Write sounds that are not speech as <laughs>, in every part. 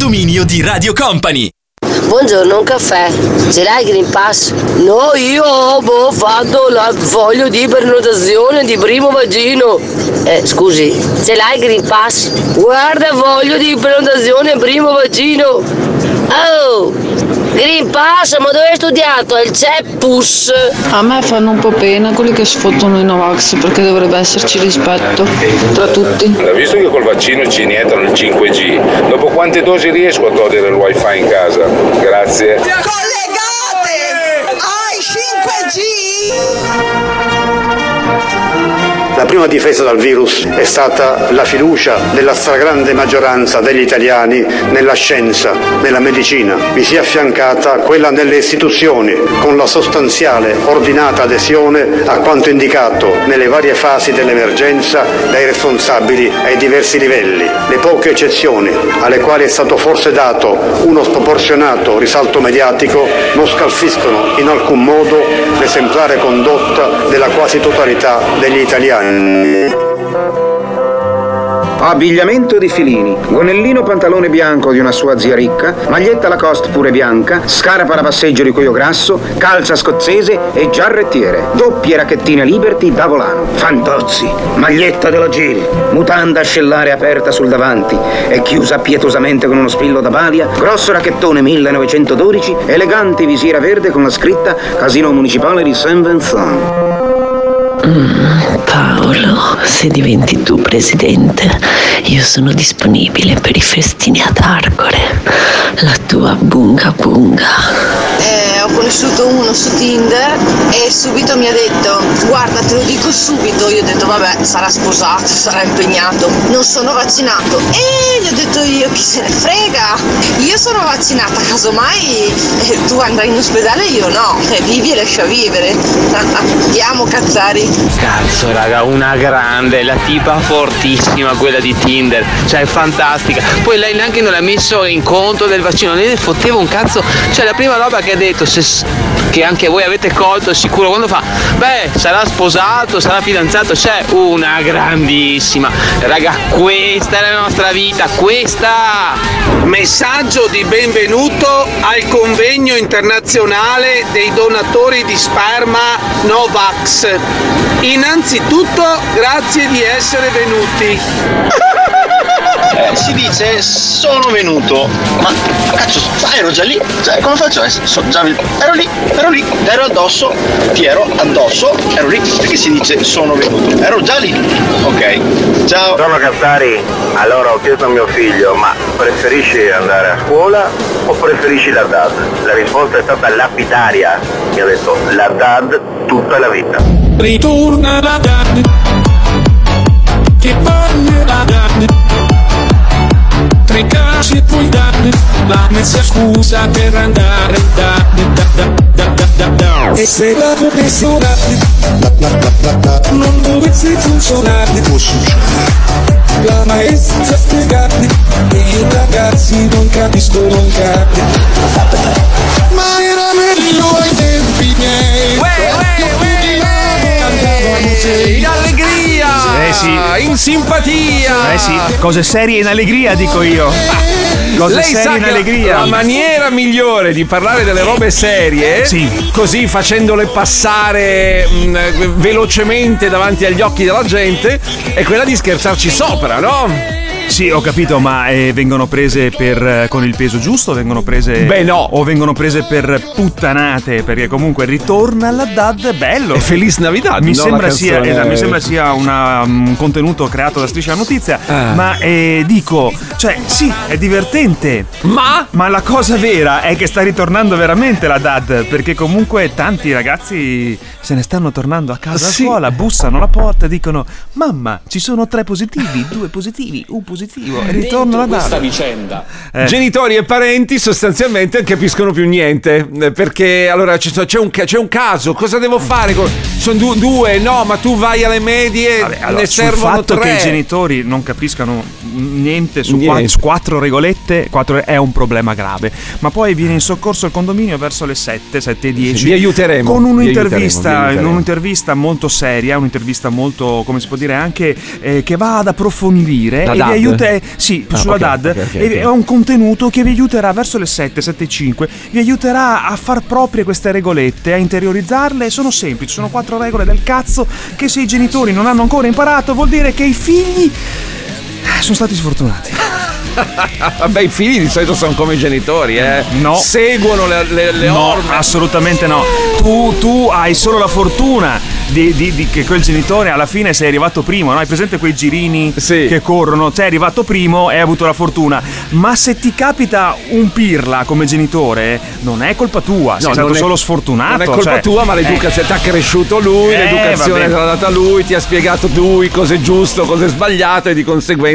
condominio di Radio Company. Buongiorno, un caffè. Ce l'hai Green Pass? No, io ho fatto la foglio di prenotazione di primo vagino. Eh, scusi, ce l'hai Green Pass? Guarda, foglio di prenotazione primo vagino. Oh, Green Pass, ma dove hai studiato? Il CEPUS? A me fanno un po' pena quelli che sfottono i Novax perché dovrebbe esserci rispetto tra tutti. Visto che col vaccino ci iniettano il 5G? Dopo quante dosi riesco a togliere il wifi in casa? Grazie. Collegate La prima difesa dal virus è stata la fiducia della stragrande maggioranza degli italiani nella scienza, nella medicina. Vi si è affiancata quella nelle istituzioni, con la sostanziale, ordinata adesione a quanto indicato nelle varie fasi dell'emergenza dai responsabili ai diversi livelli. Le poche eccezioni, alle quali è stato forse dato uno sproporzionato risalto mediatico, non scalfiscono in alcun modo l'esemplare condotta della quasi totalità degli italiani. Abbigliamento di Filini. Gonellino pantalone bianco di una sua zia ricca, maglietta Lacoste pure bianca, scarpa da passeggio di cuoio grasso, calza scozzese e giarrettiere. Doppie racchettine Liberty da volano. Fantozzi. Maglietta della Gil. Mutanda ascellare aperta sul davanti e chiusa pietosamente con uno spillo da balia. Grosso racchettone 1912, elegante visiera verde con la scritta Casino Municipale di Saint Vincent. Paolo, se diventi tu presidente, io sono disponibile per i festini ad Arcore. La tua bunga bunga. Eh, ho conosciuto uno su Tinder e subito mi ha detto guarda te lo dico subito. Io ho detto vabbè sarà sposato sarà impegnato. Non sono vaccinato. E gli ho detto io chi se ne frega? Io sono vaccinata casomai eh, tu andrai in ospedale io no. E vivi e lascia vivere. Ti amo cazzari. Cazzo raga, una grande, la tipa fortissima quella di Tinder, cioè fantastica. Poi lei neanche non l'ha messo in conto del vaccino, lei ne fotteva un cazzo. Cioè la prima roba che ha detto, se, che anche voi avete colto sicuro, quando fa, beh, sarà sposato, sarà fidanzato, c'è una grandissima. Raga, questa è la nostra vita, questa! Messaggio di benvenuto al convegno internazionale dei donatori di sperma Novax. Innanzitutto grazie di essere venuti. Eh, si dice sono venuto, ma cazzo, ma ero già lì, cioè, come faccio a essere? so- già- ero lì, ero lì, ero addosso, ti ero addosso, ero lì, perché si dice sono venuto? Ero già lì, ok, ciao. Sono Cazzari, allora ho chiesto a mio figlio, ma preferisci andare a scuola o preferisci la DAD? La risposta è stata lapidaria, mi ha detto la DAD tutta la vita. Ritorna la DAD Che voglio la DAD Case e puoi dare La mezza scusa per andare da da da da da da da. E se la professora Non dovesse funzionare Può succedere La maestra spiegare E i ragazzi non capiscono un cazzo Ma era meglio ai tempi miei. In sì. In simpatia! Eh sì, cose serie in allegria dico io. Cose Lei serie sa in allegria. la maniera migliore di parlare delle robe serie, così facendole passare mh, velocemente davanti agli occhi della gente, è quella di scherzarci sopra, no? Sì, ho capito, ma eh, vengono prese per, eh, con il peso giusto? Vengono prese. Beh, no. O vengono prese per puttanate? Perché comunque ritorna alla DAD, bello. E Feliz Navidad, Mi no, sembra sia, esatto, mi sembra sia una, um, un contenuto creato da Striscia Notizia. Ah. Ma eh, dico, cioè, sì, è divertente. Ma? Ma la cosa vera è che sta ritornando veramente la DAD. Perché comunque tanti ragazzi se ne stanno tornando a casa a Sì. scuola, bussano alla porta e dicono: Mamma, ci sono tre positivi, due positivi, un positivo. E ritorno la DAD. vicenda. Eh. Genitori e parenti sostanzialmente non capiscono più niente. eh, Perché allora c'è, un, c'è un caso, cosa devo fare? Sono du- due, no, ma tu vai alle medie, Vabbè, allora, ne servono fatto tre. che i genitori non capiscano niente su, Niente. qua- su quattro regolette quattro è un problema grave ma poi viene in soccorso il condominio verso le 7 7 e 10 Sì, vi aiuteremo, con vi un'intervista aiuteremo, vi aiuteremo. un'intervista molto seria un'intervista molto come si può dire anche eh, che va ad approfondire La e vi aiuta- eh, sì, Ah, sulla ok, DAD. ok, ok, E- ok. È un contenuto che vi aiuterà verso le 7, 7 e 5. Vi aiuterà a far proprie queste regolette, a interiorizzarle. Sono semplici, sono quattro regole del cazzo che se i genitori non hanno ancora imparato vuol dire che i figli eh, sono stati sfortunati. <laughs> Vabbè, i figli di solito sono come i genitori, eh. No. Seguono le, le, le no, orme. assolutamente no. Tu, tu hai solo la fortuna di, di- di che quel genitore alla fine sei arrivato primo, no? Hai presente quei girini che corrono? Sei arrivato primo e hai avuto la fortuna. Ma se ti capita un pirla come genitore, non è colpa tua, sei No, stato è- solo sfortunato. Non è colpa cioè, tua, ma eh. l'educazione ti ha cresciuto lui, Eh, l'educazione te l'ha data lui, ti ha spiegato lui cosa è giusto, cosa è sbagliato e di conseguenza,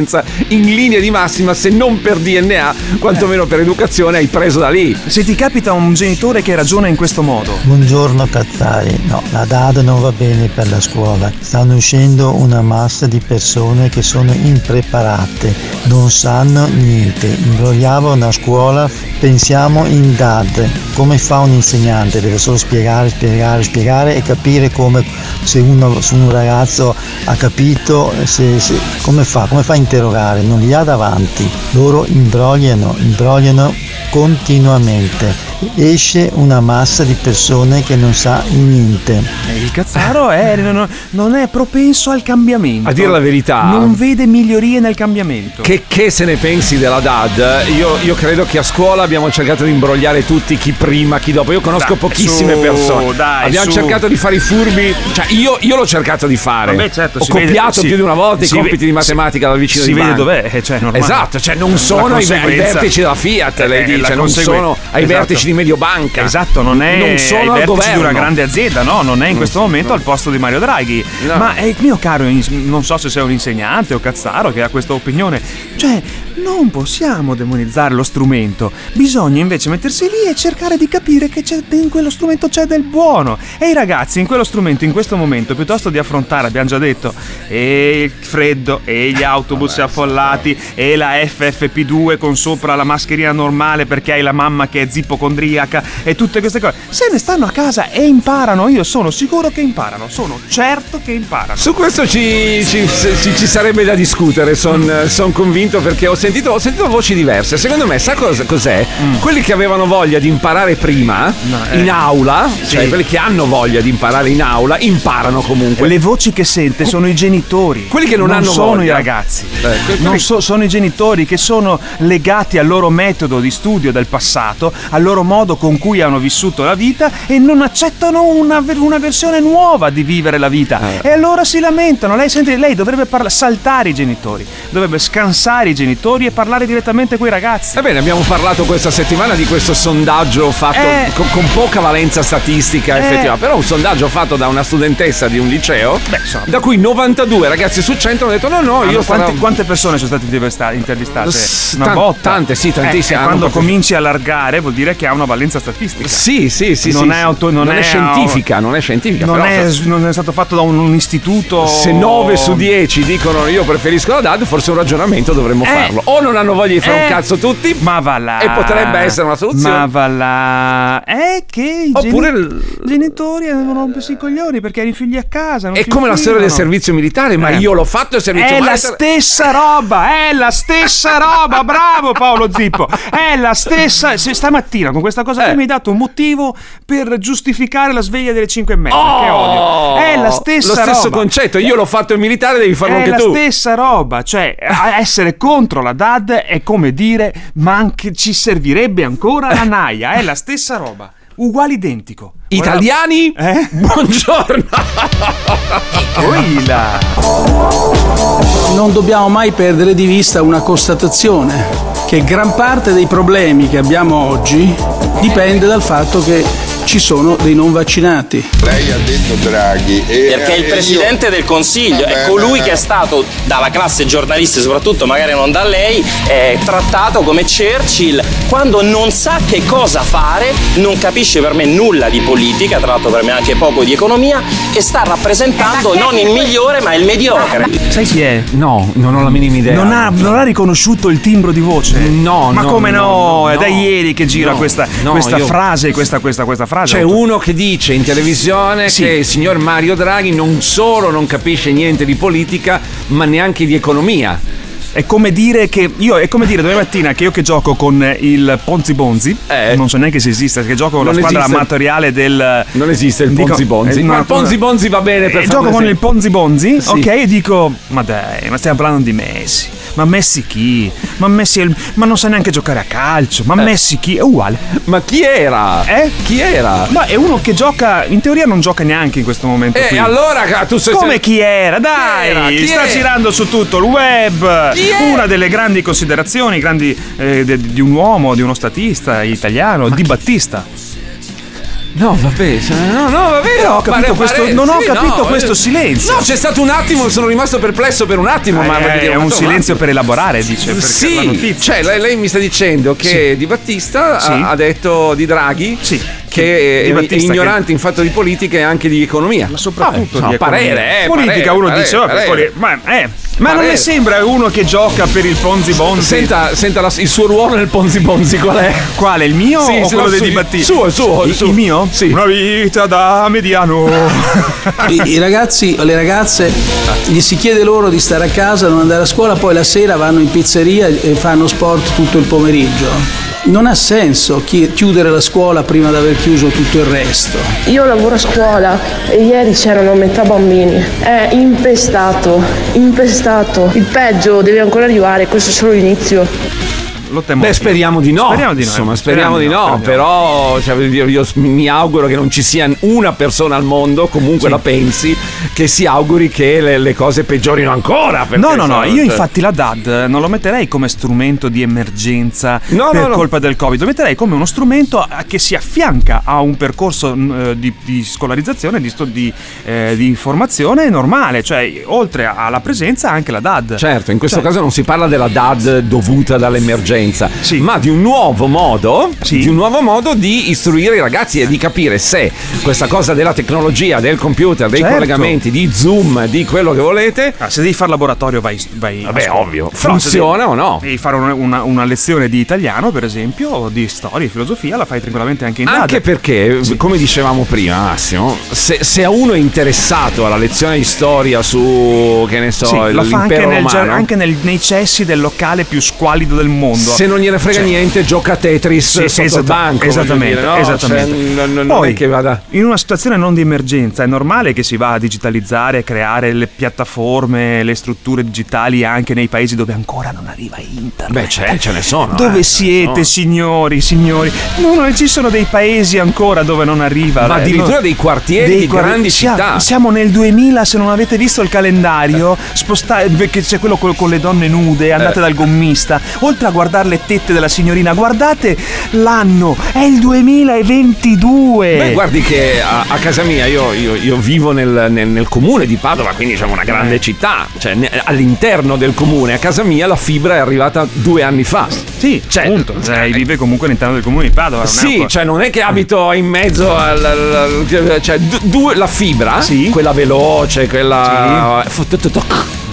in linea di massima, se non per DNA, quantomeno per educazione, hai preso da lì. Se ti capita un genitore che ragiona in questo modo, Buongiorno Cazzari, no, la DAD non va bene per la scuola, stanno uscendo una massa di persone che sono impreparate, non sanno niente, imbrogliamo una scuola, pensiamo in DAD, come fa un insegnante? Deve solo spiegare, spiegare, spiegare e capire come se, uno, se un ragazzo ha capito, se- se- come fa, come fa a interrogare, non li ha davanti, loro imbrogliano, imbrogliano continuamente. Esce una massa di persone che non sa niente. eh, il cazzaro è- non- non è propenso al cambiamento. A dire la verità. Non vede migliorie nel cambiamento. Che, che se ne pensi della DAD? Io, io credo che a scuola abbiamo cercato di imbrogliare tutti, chi prima, chi dopo. Io conosco Dai, pochissime su, persone. dai, abbiamo su. cercato di fare i furbi. Cioè, io, io l'ho cercato di fare. Vabbè, certo, Ho si vede- copiato si- più di una volta i si compiti ve- di matematica dal vicino si di vede banco. dov'è, eh, cioè, normale. Esatto, cioè non sono ai, vertici della Fiat, lei Eh, dice, non sono ai esatto. vertici di Mediobanca. Esatto, non è non sono ai al vertici di una grande azienda, no, non è in questo momento al posto di Mario Draghi. No. Ma è mio caro, non so se sei un insegnante o cazzaro che ha questa opinione. Cioè, non possiamo demonizzare lo strumento. Bisogna invece mettersi lì e cercare di capire che in quello strumento c'è del buono. E i ragazzi in quello strumento, in questo momento, piuttosto di affrontare, abbiamo già detto, e il freddo, e gli autobus affollati, e la FFP2 con sopra la mascherina normale perché hai la mamma che è zipocondriaca e tutte queste cose. Se ne stanno a casa e imparano, io sono sicuro che imparano, sono certo che imparano. Su questo ci, ci- ci- ci sarebbe da discutere, sono convinto perché ho sentito, ho sentito voci diverse. Secondo me, sa cosa- cos'è? Quelli che avevano voglia di imparare prima, eh. in aula, cioè Sì. quelli che hanno voglia di imparare in aula, imparano comunque. Le voci che sente sono i genitori. Quelli che non hanno sono voglia. i ragazzi. Eh, Non so- sono i genitori che sono legati al loro metodo di studio del passato, al loro modo con cui hanno vissuto la vita e non accettano una, una versione nuova di vivere la vita. Eh. E allora si lamentano. Lei, sente, lei dovrebbe parla- saltare i genitori, dovrebbe scansare i genitori e parlare direttamente con i ragazzi. Ebbene, abbiamo parlato questa settimana di questo sondaggio fatto Eh. con, con poca valenza statistica, Eh. effettiva, però un sondaggio fatto da una studentessa di un liceo, da cui 92 ragazzi su 100 hanno detto no, no, io quante, farò... quante persone sono state intervista- intervistate? S- Una tan- botta. tante, sì, tantissime. Eh, e Hanno quando proprio- cominci a allargare vuol dire che ha una valenza statistica. Sì, sì, sì. Non sì, è auto- non è, è- scientifica, non è scientifica. Non però, è, non è stato fatto da un, un istituto. Se 9 su 10 dicono io preferisco la DAD, forse un ragionamento dovremmo Eh. farlo. O non hanno voglia di fare Eh. un cazzo tutti, ma va là. E potrebbe essere una soluzione. Ma va là. È che i Oppure geni- genitori devono rompersi i coglioni perché hanno i figli a casa. È come la storia del servizio militare, ma Eh. io l'ho fatto il servizio È la militare. stessa roba, è la stessa roba, bravo Paolo Zippo, è la stessa. se Stamattina con questa cosa Eh. qui mi hai dato un motivo per giustificare la sveglia delle 5 e mezza. che odio. È la stessa Oh! Lo stesso roba. concetto, io l'ho fatto il militare, devi farlo È anche la tu. stessa roba, cioè essere contro la DAD è come dire ma anche ci servirebbe ancora la naia, è la stessa roba, uguale identico. Italiani? Eh? <laughs> Buongiorno. Oila. Non dobbiamo mai perdere di vista una constatazione, che gran parte dei problemi che abbiamo oggi dipende dal fatto che ci sono dei non vaccinati. Lei ha detto Draghi e Perché il e Presidente io- del Consiglio Vabbè, è colui beh. che è stato dalla classe giornalisti, soprattutto magari non da lei, eh, trattato come Churchill quando non sa che cosa fare, non capisce per me nulla di politica, tra l'altro per me anche poco di economia e sta rappresentando non il migliore ma il mediocre. Sai chi è? No, non ho la minima idea. Non ha, non ha riconosciuto il timbro di voce? No, Ma no, come no? no, è da ieri che gira No, questa, no, questa io- frase, questa, questa, questa frase. C'è uno che dice in televisione Sì. che il signor Mario Draghi non solo non capisce niente di politica, ma neanche di economia. È come dire che io è come dire domani mattina che io che gioco con il Ponzi Bonzi, non so neanche se esiste, che gioco con la Non squadra esiste. amatoriale del Non esiste il Dico- Ponzi Bonzi. eh, Ma no, il Ponzi Bonzi va bene per eh, gioco con il. Ponzi Bonzi, Sì. ok, e dico ma dai, ma stiamo parlando di Messi. Ma Messi chi? Ma Messi è il- ma non sa neanche giocare a calcio. Ma Messi chi? È uguale. Eh. Ma chi era? Eh? Chi era? Ma è uno che gioca, in teoria non gioca neanche in questo momento Eh, qui. allora tu sei Come chi era? Dai, era? Chi sta è? girando su tutto il web. Chi è? Una delle grandi considerazioni, grandi eh, de- di un uomo, di uno statista italiano, Di Battista. No, vabbè, cioè, no, no, vabbè. Ho no, capito pare- questo- pare- non ho sì, capito no, questo eh, silenzio. No, c'è stato un attimo, sono rimasto perplesso per un attimo, ma voglio Eh, è ma un silenzio per elaborare, dice. la Sì, cioè lei, lei mi sta dicendo che Di Battista Sì. ha, ha detto di Draghi che è Battista ignorante in fatto di politica e anche di economia. Ma soprattutto no, di economia. parere, eh, politica parere, uno parere, dice parere. poli- ma, eh, ma non le sembra uno che gioca per il Ponzi Bonzi Senta, senta la- il suo ruolo nel Ponzi Bonzi qual è? quale il mio Sì, o quello no, dei su- Di Battista suo, suo, il, suo. il mio? Sì. una vita da mediano <laughs> I, i ragazzi o le ragazze gli si chiede loro di stare a casa, non andare a scuola, poi la sera vanno in pizzeria e fanno sport tutto il pomeriggio. Non ha senso chi- chiudere la scuola prima di aver chiuso tutto il resto. Io lavoro a scuola e ieri c'erano metà bambini. È impestato, impestato. Il peggio deve ancora arrivare, questo è solo l'inizio. Lo temo Beh, speriamo di no. speriamo di no Insomma, speriamo, di no. Però cioè, io, io mi auguro che non ci sia una persona al mondo, comunque la pensi, che si auguri che le, le cose peggiorino ancora. No, no, no, io cioè- infatti la DAD non lo metterei come strumento di emergenza No, per no, no. colpa del Covid, lo metterei come uno strumento che si affianca a un percorso eh, di, di scolarizzazione, di, di, eh, di informazione normale, cioè oltre alla presenza anche la DAD. Certo, in questo Cioè, caso non si parla della DAD dovuta dall'emergenza, ma di un nuovo modo, di un nuovo modo di istruire i ragazzi e di capire se questa cosa della tecnologia, del computer, dei Certo. collegamenti, di Zoom, di quello che volete. Ah, se devi fare laboratorio vai, vai Vabbè, ovvio. Funziona devi- o no? Devi fare una, una- una lezione di italiano, per esempio, o di storia, di filosofia, la fai tranquillamente anche in. Anche perché, come dicevamo prima, Massimo, se, se a uno è interessato alla lezione di storia su, che ne so, Sì, lo fa anche, nel, anche nel- nei cessi del locale più squalido del mondo. Se non gliene frega Cioè, niente, gioca a Tetris Sì, sotto esatta- il banco. Esattamente, dire, no? esattamente. Cioè, non- non Poi, è che vada. in una situazione non di emergenza, è normale che si va a digitalizzare, creare le piattaforme, le strutture digitali anche nei paesi dove ancora non arriva internet. Beh, ce ne sono. Dove eh, siete, signori, signori? No, no, ci sono dei paesi ancora dove non arriva. Ma eh, addirittura no. dei quartieri di quar- grandi siamo- città. Siamo nel 2000, se non avete visto il calendario, spostate, che c'è quello col- con le donne nude, andate Eh. dal gommista. Oltre a guardare le tette della signorina, guardate l'anno, è il 2022. Beh, guardi che a, a casa mia io, io- io vivo nel, nel- nel comune di Padova, quindi diciamo una grande città, cioè ne- all'interno del comune. A casa mia la fibra è arrivata due anni fa. Sì, cioè, appunto, lei vive comunque all'interno del comune di Padova. Sì, po'- cioè non è che abito in mezzo al, al- al- cioè du- due- la fibra, quella veloce, quella Sì,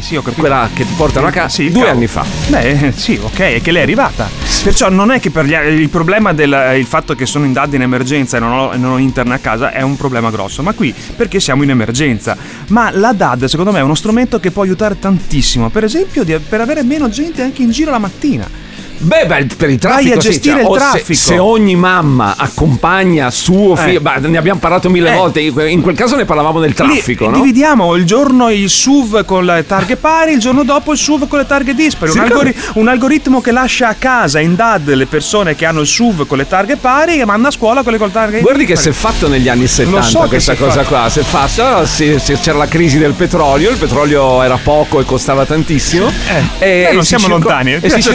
sì, ho capito. Quella che ti portano a casa due cavolo. anni fa. Beh, sì, ok, è che lei è arrivata. Perciò non è che per gli, il problema del il fatto che sono in DAD in emergenza e non ho, non ho internet a casa è un problema grosso, ma qui perché siamo in emergenza. Ma la DAD secondo me è uno strumento che può aiutare tantissimo, per esempio di- per avere meno gente anche in giro la mattina. Beh, beh, per il traffico Vai a sì, gestire cioè, il o se- traffico. Se, ogni mamma accompagna suo figlio, Eh. ne abbiamo parlato mille Eh. volte. In quel caso ne parlavamo del traffico, Lì no? Dividiamo il giorno il SUV con le targhe pari, il giorno dopo il SUV con le targhe dispari. Sì, un, algori- un algoritmo che lascia a casa in DAD le persone che hanno il SUV con le targhe pari e manda a scuola quelle con le targhe Guardi che si è dispari. fatto negli anni 70 so questa cosa fatto. qua, si è fatto, si- si- c'era la crisi del petrolio, il petrolio era poco e costava tantissimo. e, beh, non si siamo lontani, eh. E si,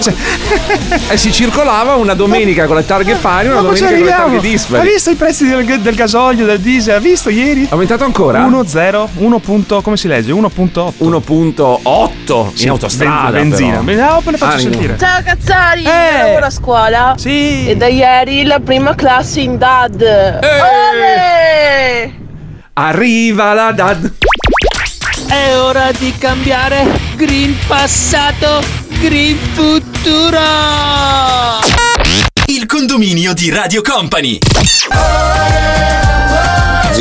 e si circolava una domenica con le targhe pari, una domenica con le arriviamo. targhe Hai dispari. visto i prezzi del, del gasolio, del diesel? Hai visto ieri? Aumentato ancora? 1,0, 1. punto- come si legge? 1.8. 1.8 Sì, in autostrada. ben- benzina. però. No, poi le faccio Animo. sentire. Ciao Cazzari, Eh. io lavoro a scuola Sì. e da ieri la prima classe in DAD. Eh. Arriva la DAD. È ora di cambiare green passato, green futuro. Il condominio di Radio Company.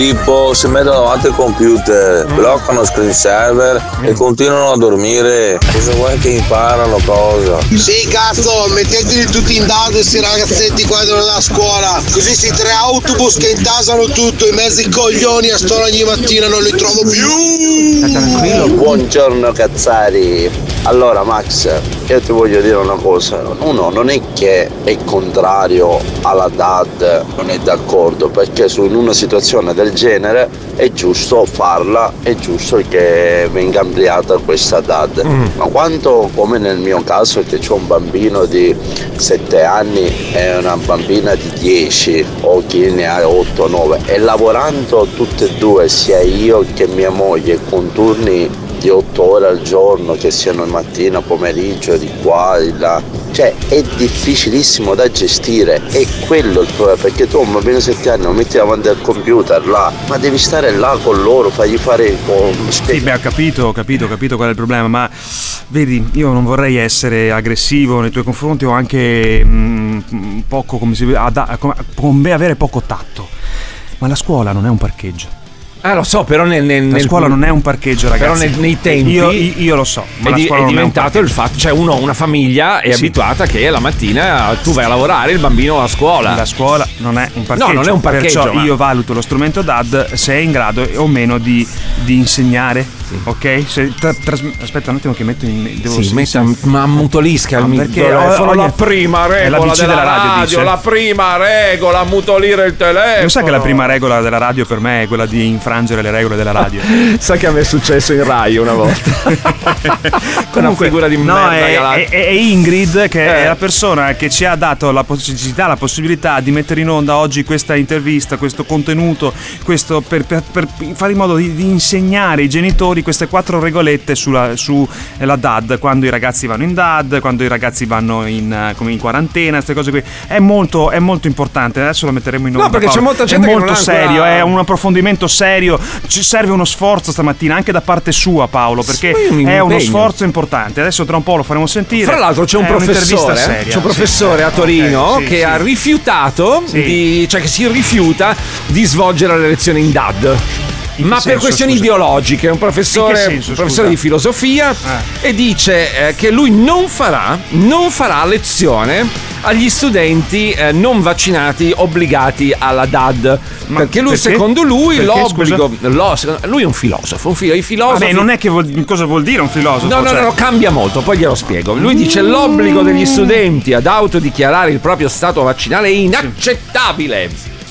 Tipo si mettono davanti al computer, bloccano screen server e continuano a dormire. Cosa vuoi che imparano cosa? Sì, cazzo, metteteli tutti in dado questi ragazzetti qua della scuola. Così si tre autobus che intasano tutto, i mezzi coglioni a storia ogni mattina non li trovo più. Tranquillo. Buongiorno Cazzari. Allora Max, io ti voglio dire una cosa. Uno non è che è contrario alla DAD, non è d'accordo, perché su in una situazione del genere è giusto farla, è giusto che venga ampliata questa DAD. Ma quanto come nel mio caso che c'è un bambino di 7 anni e una bambina di 10 o chi ne ha 8 9 e lavorando tutte e due, sia io che mia moglie, con turni di 8 ore al giorno, che siano mattina, pomeriggio, di qua, di là. Cioè è difficilissimo da gestire, è quello il problema, perché tu un bambino di 7 anni lo metti davanti al computer là, ma devi stare là con loro, fargli fare con Sì, beh, ho capito, ho capito, ho capito qual è il problema, ma vedi, io non vorrei essere aggressivo nei tuoi confronti o anche mm, un poco come si ada- come- come avere poco tatto. Ma la scuola non è un parcheggio. Ah, lo so, però nel, nel, La nel- scuola non è un parcheggio, ragazzi. Però nel- nei tempi Io, io- lo so. Ma è, la di- scuola è non è diventato il fatto, cioè uno, una famiglia è Sì. abituata che la mattina tu vai a lavorare, il bambino va a scuola. La scuola non è un parcheggio. No, non è un parcheggio, Perciò ma- io valuto lo strumento DAD se è in grado o meno di, di insegnare. Ok? Se tra- tras- aspetta un attimo che metto in. Devo Sì, metta, ma ammutolisca il Ah, perché microfono. ho- ho- la prima regola l'ABC della, della radio, radio, la prima regola, ammutolire il telefono. Lo sai che la prima regola della radio per me è quella di infrangere le regole della radio. <laughs> Sai che a me è successo in Rai una volta. <laughs> Con una figura di no, merda è, è- è Ingrid che Eh. è la persona che ci ha dato la possibilità, la possibilità di mettere in onda oggi questa intervista, questo contenuto, questo per, per- per fare in modo di, di insegnare ai genitori queste quattro regolette sulla su, eh, la DAD, quando i ragazzi vanno in DAD, quando i ragazzi vanno in, eh, come in quarantena, queste cose qui. È molto, è molto importante, adesso lo metteremo in No, onda. perché c'è Paolo. molta gente È che molto ha ancora- serio, è un approfondimento serio, ci serve uno sforzo stamattina anche da parte sua Paolo, perché Sì, è uno sforzo importante. Adesso tra un po' lo faremo sentire. Fra l'altro c'è un È professore, eh, seria, c'è un sì. professore a Torino Ok, sì, che sì. ha rifiutato, di, cioè che si rifiuta di svolgere la lezione in DAD. Ma per senso, questioni scusa? ideologiche, è un professore, senso, professore di filosofia e dice eh, che lui non farà, non farà lezione agli studenti eh, non vaccinati obbligati alla DAD. perché lui, perché? secondo lui, Perché, l'obbligo. lo- lui è un filosofo, un filo, i filosofi. Vabbè, non è che vuol- cosa vuol dire un filosofo? No, no, cioè- no, no, cambia molto, poi glielo spiego. Lui dice l'obbligo degli studenti ad autodichiarare il proprio stato vaccinale è inaccettabile.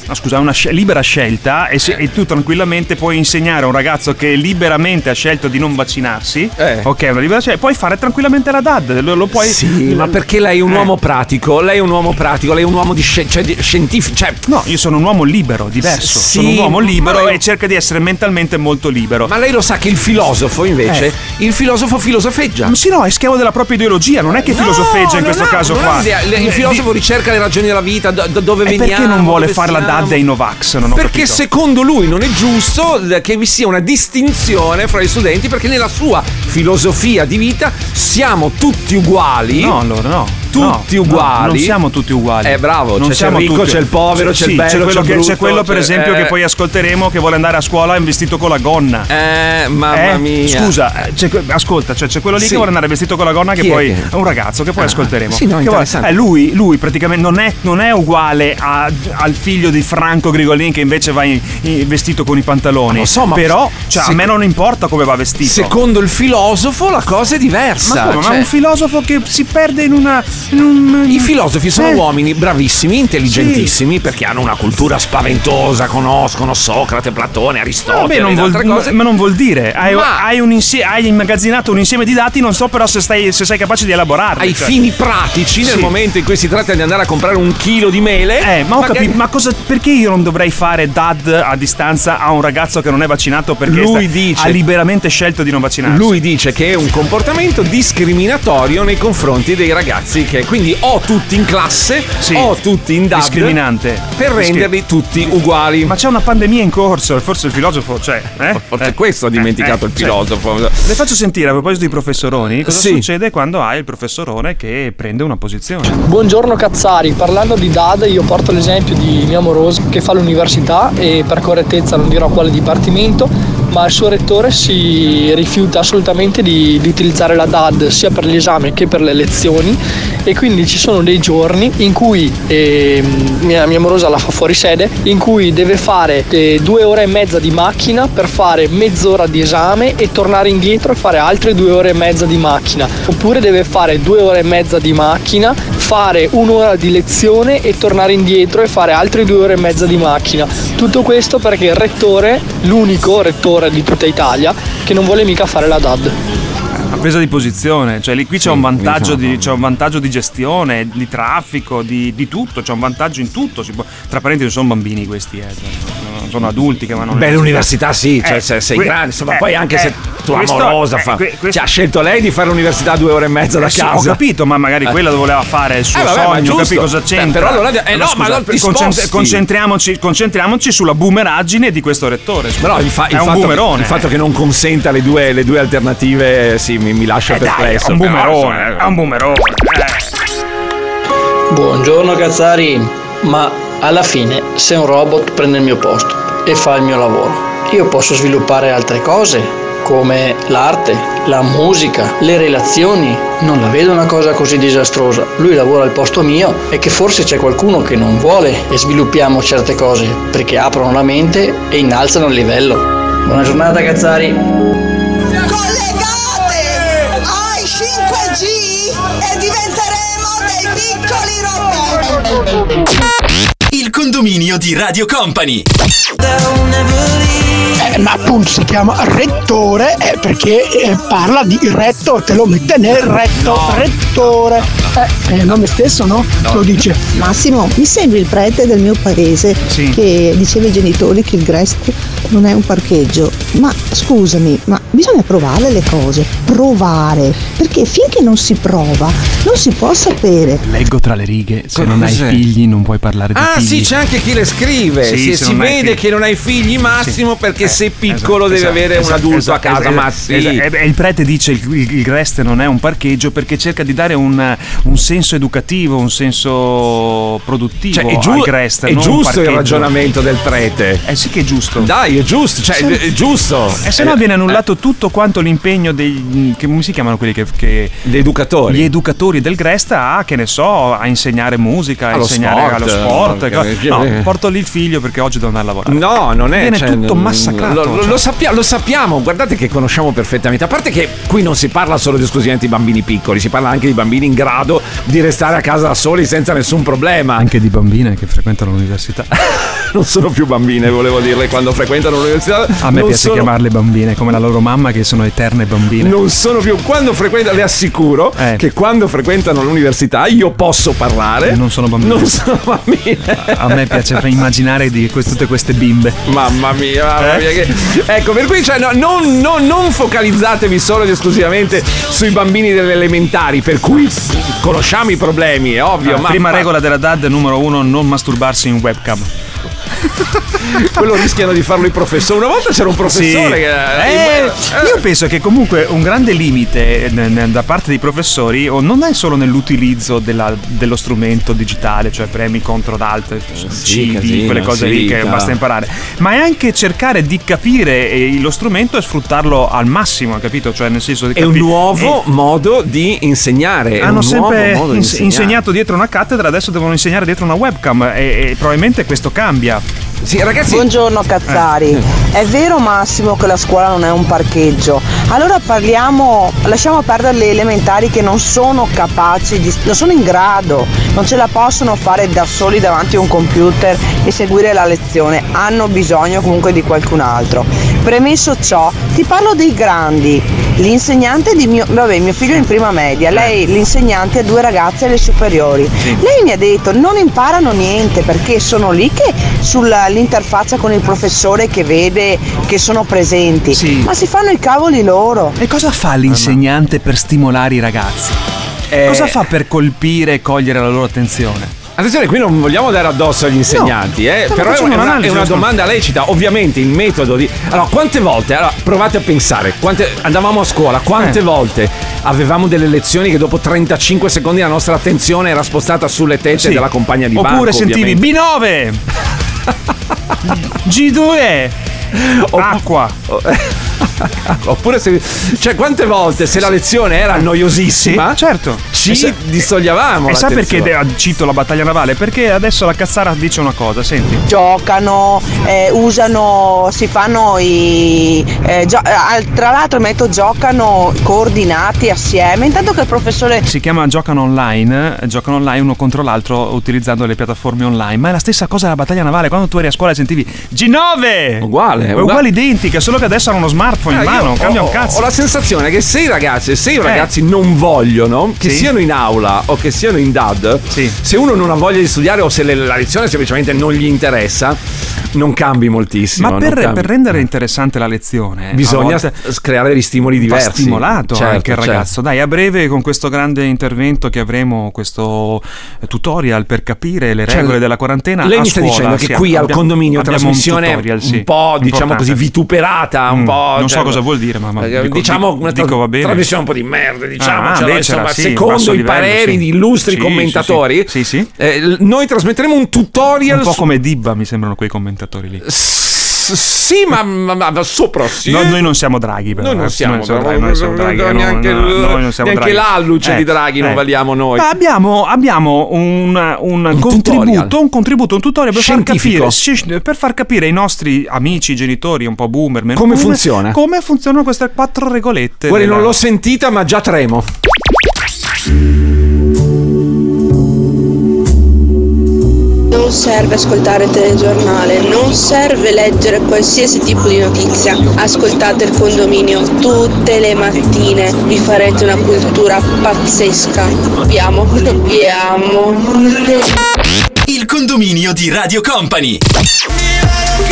No, scusa, è una sce- libera scelta e, se- e tu tranquillamente puoi insegnare a un ragazzo che liberamente ha scelto di non vaccinarsi. Ok, è una libera scelta. Puoi fare tranquillamente la DAD. Lo, lo puoi. Sì, ma perché lei è un Eh. uomo pratico? Lei è un uomo pratico, lei è un uomo di, sci- cioè, di- scientifico. Cioè, No, io sono un uomo libero, diverso. S- sono sì, un uomo libero ma- e cerca di essere mentalmente molto libero. ma lei lo sa che il filosofo, invece, il filosofo filosofeggia. Ma sì, no, è schiavo della propria ideologia, non è che filosofeggia in questo ha- caso qua. Il Eh, filosofo ricerca le ragioni della vita, da, da dove E veniamo. perché non vuole fare la siamo. DAD ai Novax? Non ho Perché capito. secondo lui non è giusto che vi sia una distinzione fra gli studenti, perché nella sua filosofia di vita siamo tutti uguali. No, allora no. Tutti No, no, uguali. non siamo tutti uguali. Eh, bravo, Non cioè, c'è siamo il ricco, tutti- c'è il povero, c'è il Sì, bello, c'è quello, c'è il brutto, c'è quello per c'è- esempio eh. che poi ascolteremo che vuole andare a scuola vestito con la gonna. Eh, mamma Eh? mia. Scusa, eh, c'è ascolta, cioè, c'è quello lì Sì. che vuole andare vestito con la gonna che è poi che- è un ragazzo che poi Ah, ascolteremo. sì, no, Che vuole- interessante. eh, lui, lui praticamente non è, non è uguale a- al figlio di Franco Grigolin che invece va in- in- vestito con i pantaloni. Ma lo so, ma- Però cioè, se- a me non importa come va vestito. Secondo il filosofo la cosa è diversa. ma come? Ma cioè- un filosofo che si perde in una. In un- I filosofi sono Eh. uomini bravissimi, intelligentissimi, perché hanno una cultura spaventosa, conoscono Socrate, Platone, Aristotele Vabbè, non vuol, altre cose. ma non vuol dire. Hai, hai un insie- hai immagazzinato un insieme di dati, non so però se, stai- se sei capace di elaborarli. ai cioè. fini pratici, nel Sì. momento in cui si tratta di andare a comprare un chilo di mele. Eh, ma ho magari- capito, ma cosa, perché io non dovrei fare dad a distanza a un ragazzo che non è vaccinato perché Lui sta- dice- ha liberamente scelto di non vaccinarsi? Lui dice che è un comportamento discriminatorio nei confronti dei ragazzi anche, quindi o tutti in classe o tutti in DAD. Discriminante. Per renderli tutti uguali. Ma c'è una pandemia in corso, forse il filosofo, cioè. Eh? Forse questo ha dimenticato il cioè, filosofo. Le faccio sentire a proposito di professoroni cosa Sì. succede quando hai il professorone che prende una posizione. Buongiorno Cazzari, parlando di DAD io porto l'esempio di mio amoroso che fa l'università e per correttezza non dirò quale dipartimento, ma il suo rettore si rifiuta assolutamente di, di utilizzare la DAD sia per l'esame che per le lezioni e quindi ci sono dei giorni in cui ehm, mia, mia amorosa la fa fuori sede, in cui deve fare eh, due ore e mezza di macchina per fare mezz'ora di esame e tornare indietro e fare altre due ore e mezza di macchina, oppure deve fare due ore e mezza di macchina, fare un'ora di lezione e tornare indietro e fare altre due ore e mezza di macchina. Tutto questo perché il rettore, l'unico rettore di tutta Italia, che non vuole mica fare la DAD. La presa di posizione, cioè lì qui c'è, un vantaggio di, c'è un vantaggio di gestione, di traffico, di, di tutto, c'è un vantaggio in tutto. può- tra parentesi, non sono bambini questi, eh, cioè, sono adulti che vanno Beh, l'università sì, cioè Eh, se sei que- grande, insomma, eh, poi anche eh, se tua questo- amorosa eh, fa. que- questo- Cioè, ha scelto lei di fare l'università due ore e mezza da Eh sì, casa. ho capito, ma magari Eh. quella voleva fare il suo Eh, vabbè, sogno, capì cosa c'entra. però allora- eh, no, ma allora ti concent- sposti. concentriamoci, concentriamoci sulla boomeraggine di questo rettore. scusa. Però il, fa- è il un fatto, boomerone. il fatto che non consenta le due, le due alternative, sì, mi, mi lascia Eh, dai, perplesso. è un boomerone, è un boomerone. Buongiorno Cazzari, ma alla fine se un robot prende il mio posto e fa il mio lavoro, io posso sviluppare altre cose come l'arte, la musica, le relazioni. Non la vedo una cosa così disastrosa. Lui lavora al posto mio e che forse c'è qualcuno che non vuole e sviluppiamo certe cose perché aprono la mente e innalzano il livello. Buona giornata Cazzari. Il condominio di Radio Company. Eh, ma appunto si chiama rettore eh, perché eh, parla di retto, te lo mette nel retto, rettore. Eh, è il nome stesso, no? Lo dice. Massimo, mi sembri il prete del mio paese che diceva ai genitori che il Grest non è un parcheggio. Ma scusami, ma bisogna provare le cose, provare, perché finché non si prova non si può sapere. Leggo tra le righe, se Cosa non hai cos'è? figli non puoi parlare di Ah figli. sì, c'è anche chi le scrive. Sì, si se si vede figli. che non hai figli massimo perché sei piccolo Esatto, devi esatto, avere un esatto, adulto esatto, a casa. esatto, ma sì. esatto. Beh, il prete dice il, il, il Grest non è un parcheggio perché cerca di dare un, un senso educativo, un senso produttivo Cioè, è, giu- Grest. è giusto il ragionamento del prete. Eh sì che è giusto. Dai, è giusto, cioè, Sì. è giusto. E se no viene annullato tutto quanto l'impegno dei. Che, come si chiamano quelli che. che Gli educatori. Gli educatori del Grest a, che ne so, a insegnare musica, a insegnare sport, allo sport. no, che- <laughs> no, porto lì il figlio perché oggi devo andare a lavorare. No, non è. Viene cioè, tutto massacrato. Lo, lo- cioè. lo sappia- lo sappiamo, guardate che conosciamo perfettamente. A parte che qui non si parla solo ed esclusivamente di bambini piccoli, si parla anche di bambini in grado di restare a casa da soli senza nessun problema. Anche di bambine che frequentano l'università. <laughs> non sono più bambine, volevo dirle, quando frequentano l'università. A me piace sono- chiamarle bambine come la loro mamma, che sono eterne bambine. Non sono più. Quando frequentano, le assicuro Eh. che quando frequentano l'università io posso parlare. Non sono bambine. Non sono bambine. A me piace <laughs> immaginare di que- tutte queste bimbe. Mamma mia, mamma Eh? mia. Che... Ecco, per cui cioè, no, non, non- non focalizzatevi solo ed esclusivamente sui bambini delle elementari, per cui conosciamo i problemi, è ovvio. Ah, ma prima ma- regola della DAD numero uno, non masturbarsi in webcam. Quello rischiano di farlo i professori. Una volta c'era un professore Sì. che. Eh, io penso che comunque un grande limite eh, da parte dei professori non è solo nell'utilizzo della- dello strumento digitale, cioè premi contro alt, CD, casino, quelle cose lì che sì, basta imparare, ma è anche cercare di capire eh, lo strumento e sfruttarlo al massimo, capito? Cioè nel senso di È un nuovo modo di insegnare. è hanno sempre di ins- insegnare. insegnato dietro una cattedra, adesso devono insegnare dietro una webcam e, e probabilmente questo cambia. Sì, ragazzi. Buongiorno Cazzari. È vero Massimo che la scuola non è un parcheggio. Allora parliamo, lasciamo perdere le elementari che non sono capaci, di, non sono in grado, non ce la possono fare da soli davanti a un computer e seguire la lezione. Hanno bisogno comunque di qualcun altro. Premesso ciò, ti parlo dei grandi. L'insegnante di mio, vabbè, mio figlio è in prima media, lei l'insegnante ha due ragazze alle superiori. Lei mi ha detto non imparano niente perché sono lì che sull'interfaccia con il professore che vede che sono presenti, ma si fanno i cavoli loro. E cosa fa l'insegnante per stimolare i ragazzi? Eh, Cosa fa per colpire e cogliere la loro attenzione? Attenzione, qui non vogliamo dare addosso agli insegnanti, No, eh, però è una, è una domanda lecita. Ovviamente il metodo di. Allora, quante volte? Allora, provate a pensare, quante... andavamo a scuola, quante Eh. volte avevamo delle lezioni che dopo 35 secondi la nostra attenzione era spostata sulle tette Sì. della compagna di banco? Oppure sentivi ovviamente. B9 <laughs> G2 <laughs> Acqua <laughs> Oppure se. Cioè, quante volte se la lezione era noiosissima, certo. ci E sa- distogliavamo. E sai perché de- cito la battaglia navale? Perché adesso la cazzara dice una cosa, senti. giocano, eh, usano, si fanno i... eh, gio- eh, tra l'altro metto giocano coordinati assieme, intanto che il professore... Si chiama giocano online, giocano online uno contro l'altro utilizzando le piattaforme online, ma è la stessa cosa della battaglia navale. Quando tu eri a scuola e sentivi G9! Uguale, È uguale. uguale identica, solo che adesso hanno uno smartphone in Ah, mano, cambia ho, un cazzo. Ho la sensazione che se i ragazzi, se i Eh. ragazzi non vogliono, che Sì. siano in aula o che siano in DAD, se uno non ha voglia di studiare o se le- la lezione semplicemente non gli interessa, non cambi moltissimo. Ma per, per rendere interessante la lezione, Bisogna a volte s- creare degli stimoli va diversi. stimolato Certo, anche il certo. ragazzo. Dai, a breve con questo grande intervento che avremo, questo eh, tutorial per capire le Cioè, regole della quarantena. Lei mi sta scuola, dicendo che sì, qui al abbiamo- condominio abbiamo trasmissione un, tutorial, sì, un po' diciamo così vituperata, un Mm, po'. non so cioè- cosa vuol dire, ma, ma Eh, dico- diciamo una tra- dico va bene. trasmissione un po' di merda, diciamo, Ah, cioè, insomma, sì, secondo i livello, pareri di illustri commentatori. Eh, noi trasmetteremo un tutorial Un po' come Dibba, mi sembrano quei commentatori lì. S- sì, ma, ma- ma sopra sì. No, noi non siamo Draghi, però. Noi non eh. siamo, noi siamo però, Draghi, noi siamo Draghi, no, neanche, no, il- noi non siamo neanche Draghi. l'alluce Eh, di Draghi non eh. valiamo noi. Ma abbiamo, abbiamo un, un contributo, un contributo, un tutorial per far, capire, per far capire ai nostri amici, genitori, un po' boomer, meno Come boomer, funziona? Come funzionano queste quattro regolette. Guardi, della- non l'ho sentita, ma già tremo. Non serve ascoltare il telegiornale, non serve leggere qualsiasi tipo di notizia. Ascoltate il condominio tutte le mattine, vi farete una cultura pazzesca. Vi amo, vi amo. Il condominio di Radio Company.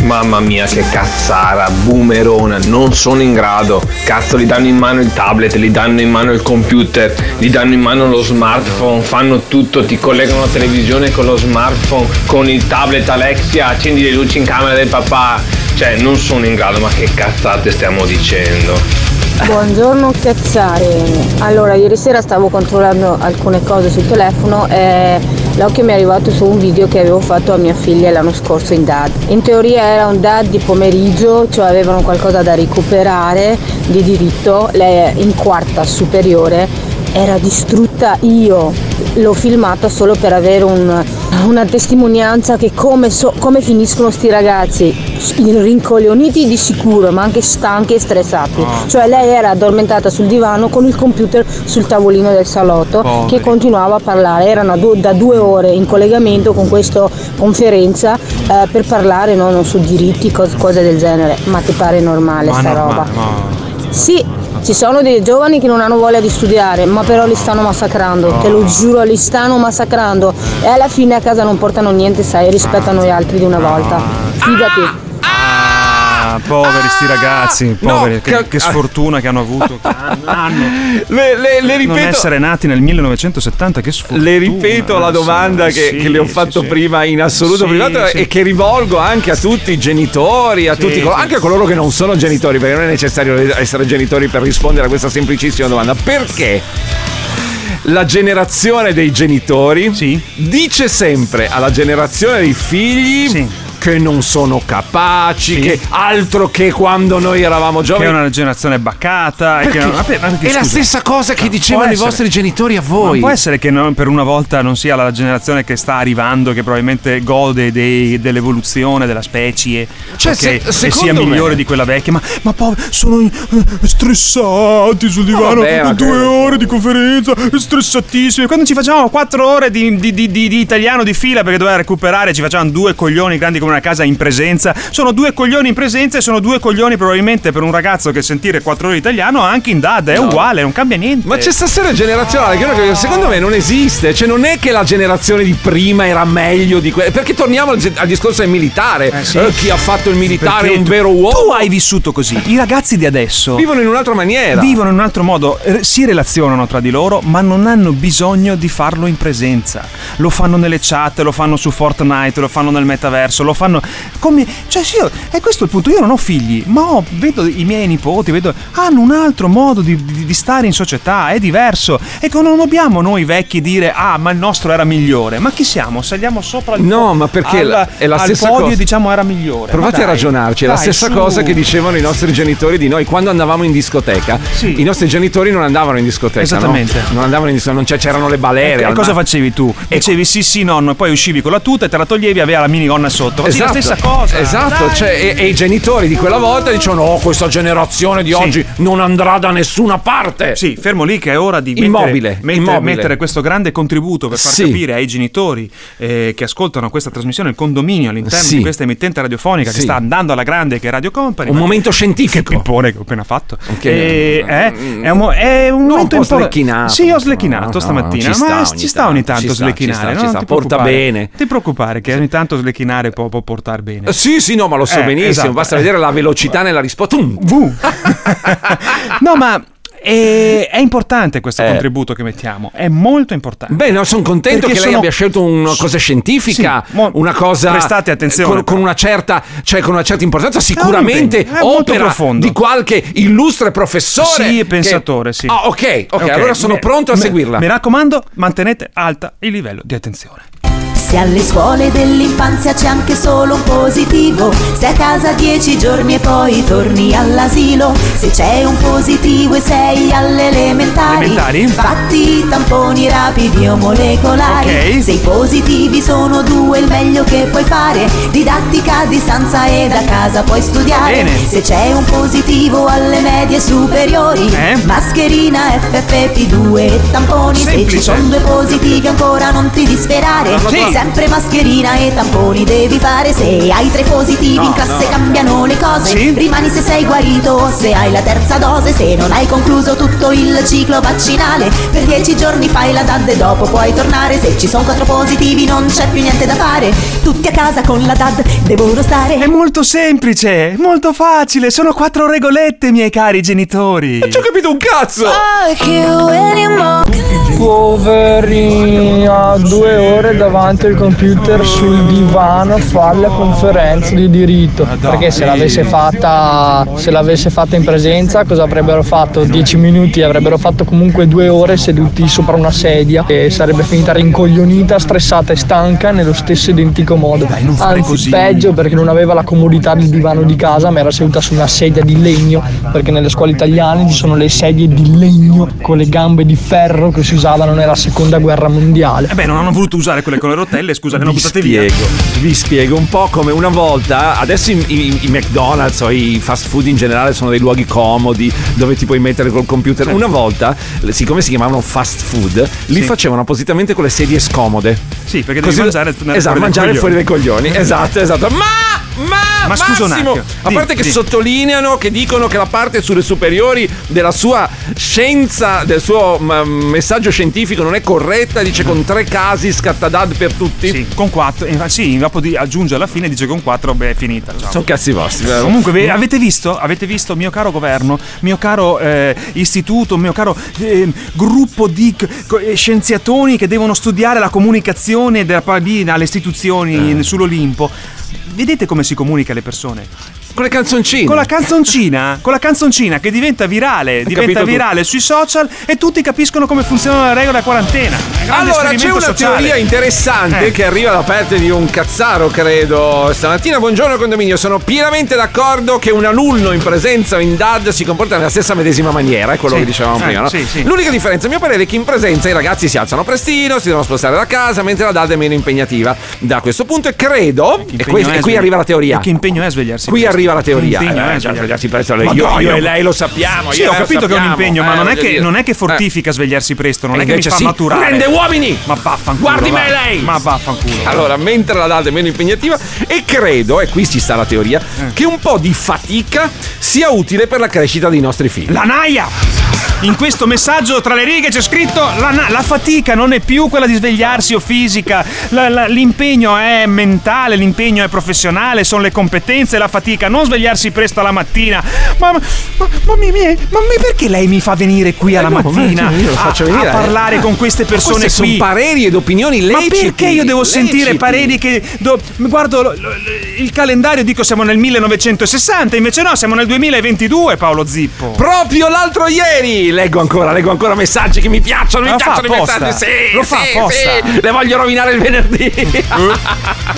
Mamma mia che cazzara, boomerona, non sono in grado. Cazzo, gli danno in mano il tablet, gli danno in mano il computer, gli danno in mano lo smartphone, fanno tutto, ti collegano la televisione con lo smartphone, con il tablet Alexia, accendi le luci in camera del papà. Cioè, non sono in grado, ma che cazzate stiamo dicendo? Buongiorno Cazzari. Allora, ieri sera stavo controllando alcune cose sul telefono e l'occhio mi è arrivato su un video che avevo fatto a mia figlia l'anno scorso in DAD. In teoria era un DAD di pomeriggio, cioè avevano qualcosa da recuperare di diritto. Lei è in quarta superiore, era distrutta io. L'ho filmata solo per avere un- una testimonianza che come, so- come finiscono sti ragazzi, rincoglioniti di sicuro, ma anche stanchi e stressati. Cioè lei era addormentata sul divano con il computer sul tavolino del salotto Poveri. che continuava a parlare. Erano da due ore in collegamento con questa conferenza eh, per parlare no, non su diritti, cos- cose del genere. Ma ti pare normale Ma sta normale, roba? ma- Sì, ci sono dei giovani che non hanno voglia di studiare, ma però li stanno massacrando, te lo giuro, li stanno massacrando. E alla fine a casa non portano niente, sai, rispetto a noi altri di una volta. Fidati. Ah, poveri sti ragazzi, no, poveri, che, che- che sfortuna che hanno avuto. <laughs> Le, le- le Non ripeto. essere nati nel 1970, che sfortuna. Le ripeto la domanda che, Sì, che le ho sì, fatto sì. prima in assoluto Sì, privato sì. e che rivolgo anche a tutti i genitori, a Sì, tutti, sì. anche a coloro che non sono genitori, perché non è necessario essere genitori per rispondere a questa semplicissima domanda. Perché? La generazione dei genitori dice sempre alla generazione dei figli che non sono capaci, Sì. che altro che quando noi eravamo Che è giovani. una generazione baccata. Perché? che non- ma ma perché, È la scusa? stessa cosa che No, dicevano i vostri genitori a Ma voi. può essere che non- per una volta non sia la generazione che sta arrivando, che probabilmente gode dei- dell'evoluzione della specie, Cioè, se- e sia me- migliore di quella vecchia. Ma, ma poi sono eh, stressati sul divano, vabbè, ma due che- ore di conferenza, stressatissimi. Quando ci facevamo quattro ore di, di- di- di- di italiano di fila perché doveva recuperare, ci facevano due coglioni grandi come una a casa in presenza. Sono due coglioni in presenza e sono due coglioni probabilmente per un ragazzo che sentire quattro ore italiano anche in DAD. È No. uguale, non cambia niente. Ma c'è stasera generazionale che secondo me non esiste. Cioè, non è che la generazione di prima era meglio di quella. Perché torniamo al, al discorso del militare. sì. Eh, chi ha fatto il militare è un vero uomo. Tu hai vissuto così. I ragazzi di adesso Vivono in un'altra maniera. Vivono in un altro modo, eh, si relazionano tra di loro, ma non hanno bisogno di farlo in presenza. Lo fanno nelle chat, lo fanno su Fortnite, lo fanno nel metaverso, lo fanno come. Cioè, sì, io, è questo il punto. Io non ho figli, ma ho- vedo i miei nipoti, vedo. hanno un altro modo di, di- di stare in società, è diverso. E che non dobbiamo noi vecchi dire, ah, ma il nostro era migliore. Ma chi siamo? Saliamo sopra il No, ma perché al, la- è la stessa podio cosa. e diciamo era migliore. Provate Ma a dai, ragionarci, è la dai, stessa su. cosa che dicevano i nostri genitori di noi quando andavamo in discoteca. I nostri genitori non andavano in discoteca. Esattamente. no? Non andavano in discoteca, c'erano le balere. E al cosa facevi tu? Dicevi sì sì nonno e poi uscivi con la tuta e te la toglievi e aveva la minigonna sotto. Facevi la stessa cosa. Esatto, cioè, e, e i genitori di quella volta dicevano: Oh, questa generazione di Sì. oggi non andrà da nessuna parte. Sì, fermo lì che è ora di Immobile, mettere, mettere, immobile. mettere questo grande contributo per far Sì. capire ai genitori eh, che ascoltano questa trasmissione, il condominio all'interno Sì. di questa emittente radiofonica che sta andando alla grande che è Radio Company. Un momento scientifico. Che pippone che ho appena fatto. Ok. Eh, eh, è un, è un No, momento un po' slecchinato, Sì, ho no, slecchinato no, stamattina. ci sta ma ogni ci sta ogni tanto, sta, slecchinare. sta, sta, porta bene. Ti preoccupare che ogni tanto slecchinare può, può portare bene. Eh, Sì, sì, no, ma lo so Eh, benissimo. esatto. Basta vedere la velocità nella risposta. <laughs> <laughs> No, ma è, è importante questo Eh. contributo che mettiamo. È molto importante. Beh, no, sono contento Perché che lei sono- abbia scelto una cosa scientifica, Sì, mo- una cosa prestate attenzione, con, con una certa, cioè con una certa importanza, sicuramente è opera di qualche illustre professore. Sì, che- pensatore, sì. Ah, ok, ok, allora sono Mi- pronto a mi- seguirla. Mi raccomando, mantenete alta il livello di attenzione. Se alle scuole dell'infanzia c'è anche solo un positivo, stai a casa dieci giorni e poi torni all'asilo. Se c'è un positivo e sei alle elementari, Elementari? fatti i tamponi rapidi o molecolari. Ok. Se i positivi sono due, il meglio che puoi fare, didattica a distanza e da casa puoi studiare. Bene. Se c'è un positivo alle medie superiori, Eh? mascherina FFP2 e tamponi. Se Semplice. ci sono due positivi ancora non ti disperare. Sì. Sempre mascherina e tamponi devi fare Se hai tre positivi No, in classe no. cambiano le cose Sì. Rimani se sei guarito o se hai la terza dose Se non hai concluso tutto il ciclo vaccinale Per dieci giorni fai la DAD e dopo puoi tornare Se ci sono quattro positivi non c'è più niente da fare Tutti a casa con la DAD devono stare È molto semplice, molto facile. Sono quattro regolette, miei cari genitori. Non ci ho capito un cazzo! Poveri a due ore davanti al computer sul divano a fare la conferenza di diritto. Perché se l'avesse fatta se l'avesse fatta in presenza cosa avrebbero fatto? Dieci minuti, avrebbero fatto comunque due ore seduti sopra una sedia e sarebbe finita rincoglionita, stressata e stanca nello stesso identico modo. fare Anzi, così. peggio perché non aveva la comodità del divano di casa, ma era seduta su una sedia di legno, perché nelle scuole italiane ci sono le sedie di legno con le gambe di ferro che si usavano nella seconda guerra mondiale. Eh beh, non hanno voluto usare quelle con le rotelle, scusa, le hanno buttate via. spiego, vi spiego un po' come una volta, adesso i, i- i McDonald's o i fast food in generale sono dei luoghi comodi dove ti puoi mettere col computer. Una volta, siccome si chiamavano fast food, li Sì. facevano appositamente con le sedie scomode. Sì, perché devi mangiare Esatto, fuori mangiare coglioni. fuori dai coglioni. <laughs> Esatto, esatto. Ma ma, Ma scusa un attimo. a Di- parte che di- sottolineano, che dicono che la parte sulle superiori della sua scienza, del suo mm, messaggio scientifico non è corretta, dice con tre casi scatta DAD per tutti. Sì, con 4. Sì, dopo di- aggiunge alla fine dice con 4, beh, è finita. ciao. Sono cazzi vostri. vero? Comunque, ve- avete visto? Avete visto, mio caro governo, mio caro eh, istituto, mio caro eh, gruppo di eh, scienziatoni che devono studiare la comunicazione della alle istituzioni Eh. sull'Olimpo. Vedete come si comunica alle persone? Con le canzoncine. Con la canzoncina, con la canzoncina che diventa virale, diventa virale sui social e tutti capiscono come funzionano le regole della quarantena. Allora, c'è una sociale. teoria interessante Eh. che arriva da parte di un cazzaro, credo. Stamattina, buongiorno condominio, sono pienamente d'accordo che un alunno in presenza o in DAD si comporta nella stessa medesima maniera, è quello Sì. che dicevamo Eh, prima, no? sì, sì. L'unica differenza, a mio parere, è che in presenza i ragazzi si alzano prestino, si devono spostare da casa, mentre la DAD è meno impegnativa. Da questo punto, e credo, e, que- è e qui arriva la teoria. e che impegno è svegliarsi Qui presto? Arriva la teoria. Impegno, Eh, eh, già, svegliarsi. presto. Io, io e lei lo sappiamo. Sì, ho capito che è un sappiamo. impegno, ma Eh, non, è che, non è che fortifica svegliarsi presto, non è che mi fa sì, maturare. rende uomini! Ma vaffanculo. Guardi me lei! Ma vaffanculo. va. Allora, mentre la DAD è meno impegnativa, e credo, e qui ci sta la teoria, Eh. che un po' di fatica sia utile per la crescita dei nostri figli. La naia! In questo messaggio tra le righe c'è scritto la, la fatica non è più quella di svegliarsi o fisica, La- la- l'impegno è mentale, l'impegno è professionale, sono le competenze, la fatica, non svegliarsi presto alla mattina. Ma, ma, ma, ma mi- ma perché lei mi fa venire qui alla Eh, no, mattina ma io lo a- a, eh. parlare con queste persone Queste qui? sono pareri ed opinioni Ma leciti. perché io devo sentire leciti. pareri che do- guardo lo- lo- il calendario dico siamo nel 1960, invece no, siamo nel 2022, Paolo Zippo. Proprio l'altro ieri leggo ancora, leggo ancora messaggi che mi piacciono, mi Ma piacciono i apposta. messaggi. Sì, Lo fa sì, apposta. sì. Le voglio rovinare il venerdì.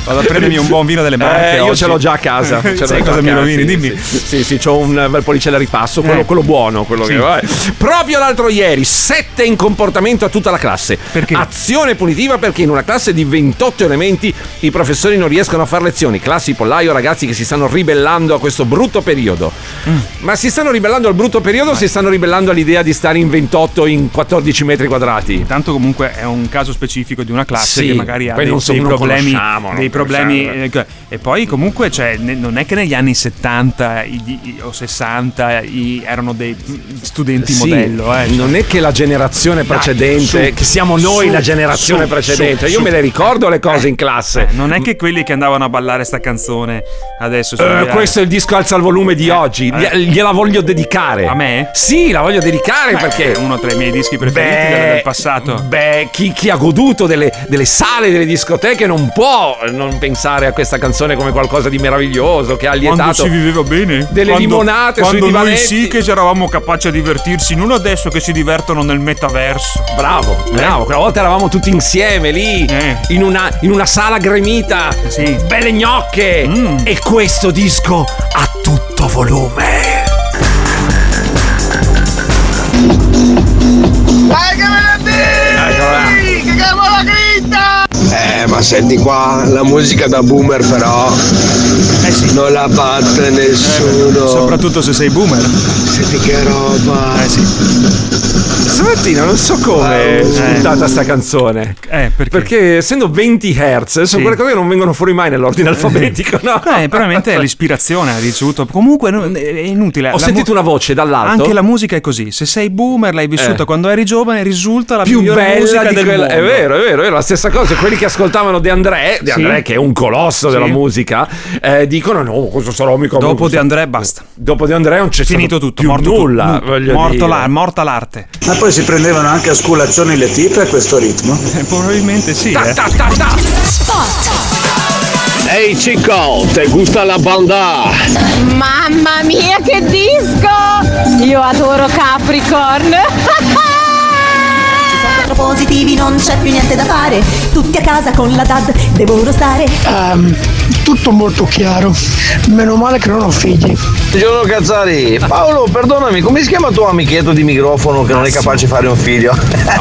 Vado a prendermi un buon vino delle Marche. Eh, io oggi. ce l'ho già a casa. Ce <laughs> l'ho già cosa mi casa, rovini? sì, Dimmi. Sì, sì, sì, c'ho un bel policella a ripasso, quello, Eh. quello buono, quello Sì. che vabbè. Proprio l'altro ieri, 7 in comportamento a tutta la classe. Perché? Azione punitiva perché in una classe di 28 elementi i professori non riescono a fare lezioni. Classi pollaio, ragazzi che si stanno ribellando a questo brutto periodo. Mm. Ma si stanno ribellando al brutto periodo o si stanno ribellando all'idea di stare in 28 in 14 metri quadrati? Tanto comunque è un caso specifico di una classe Sì, che magari ha dei, non so- dei problemi, dei problemi eh, e poi comunque cioè, non è che negli anni 70 i- i- o 60 i- erano dei studenti Sì, modello. Eh, cioè. non è che la generazione precedente, su, che siamo noi su, la generazione su, precedente, io me le ricordo le cose in classe. Eh, non è che quelli che andavano a ballare sta canzone adesso Eh, questo è il disco alza il volume di oggi. eh. Gli- Gliela voglio dedicare. A me? Sì, la voglio dedicare Beh, perché. è uno tra i miei dischi preferiti Beh, del, passato. Beh, chi, chi ha goduto delle, delle sale, delle discoteche non può non pensare a questa canzone come qualcosa di meraviglioso che ha Quando lietato. si viveva bene Delle Quando- limonate quando sui noi divanetti. sì che eravamo capaci a divertirsi non adesso che si divertono nel metaverso Bravo, bravo. Quella volta eravamo tutti insieme lì, in, una, in una sala gremita, belle gnocche. E questo disco a tutto volume. Dai che venerdì! Che chiamo la grinta! Eh, ma senti qua, la musica da boomer però non la batte nessuno. soprattutto se sei boomer Senti che roba. Eh sì Stamattina non so come è spuntata sta canzone. Eh, perché? essendo 20 Hz sono quelle cose che non vengono fuori mai nell'ordine alfabetico, no? Eh, probabilmente l'ispirazione ha ricevuto. Comunque è inutile. Ho La sentito mu- una voce dall'alto. Anche la musica è così. Se sei boomer, l'hai vissuta Eh. quando eri giovane, risulta la più bella musica di del quella. È vero, è vero, è vero, la stessa cosa. Quelli che ascoltavano De André, De Sì. André che è un colosso della Sì. musica, eh, dicono: No, questo sarò mica Dopo De André, basta. Dopo De André non c'è Finito tutto, più morto nulla. voglio Morto là, morta l'arte. Ma poi si prendevano anche a sculazioni le tipe a questo ritmo? Eh, probabilmente sì. Ta, eh. ta, ta, ta. Ehi chico, te gusta la banda? Mamma mia che disco! Io adoro Capricorn. <laughs> Positivi, non c'è più niente da fare. Tutti a casa con la DAD devono stare. Ehm, tutto molto chiaro. Meno male che non ho figli. Buongiorno Cazzari, Paolo perdonami, come si chiama tuo amichetto di microfono che non è capace di fare un figlio?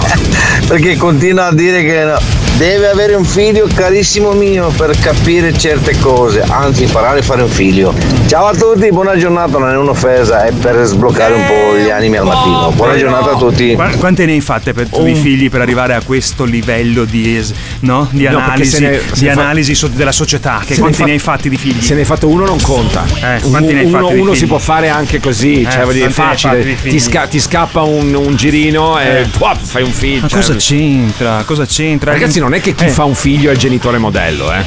<laughs> Perché continua a dire che no, deve avere un figlio carissimo mio per capire certe cose, anzi imparare a fare un figlio. Ciao a tutti, buona giornata, non è un'offesa, è per sbloccare un po' gli animi al mattino. Buona giornata a tutti. Qua- Quante ne hai fatte per tu di figli per arrivare a questo livello di, es- no? di analisi, ne- di ne fa- analisi so- della società? Che Se quanti ne ne, fa- hai fatti di figli? Se ne hai fatto uno non conta. Eh, quanti ne hai uno fatti uno si può fare anche così, Eh, cioè voglio dire, ne facile. Ti, sca- ti scappa un, un girino e Eh. pua, fai un figlio. Ma cioè, cosa c'entra? Cosa c'entra? Ragazzi, non è che chi Eh. fa un figlio è il genitore modello, eh.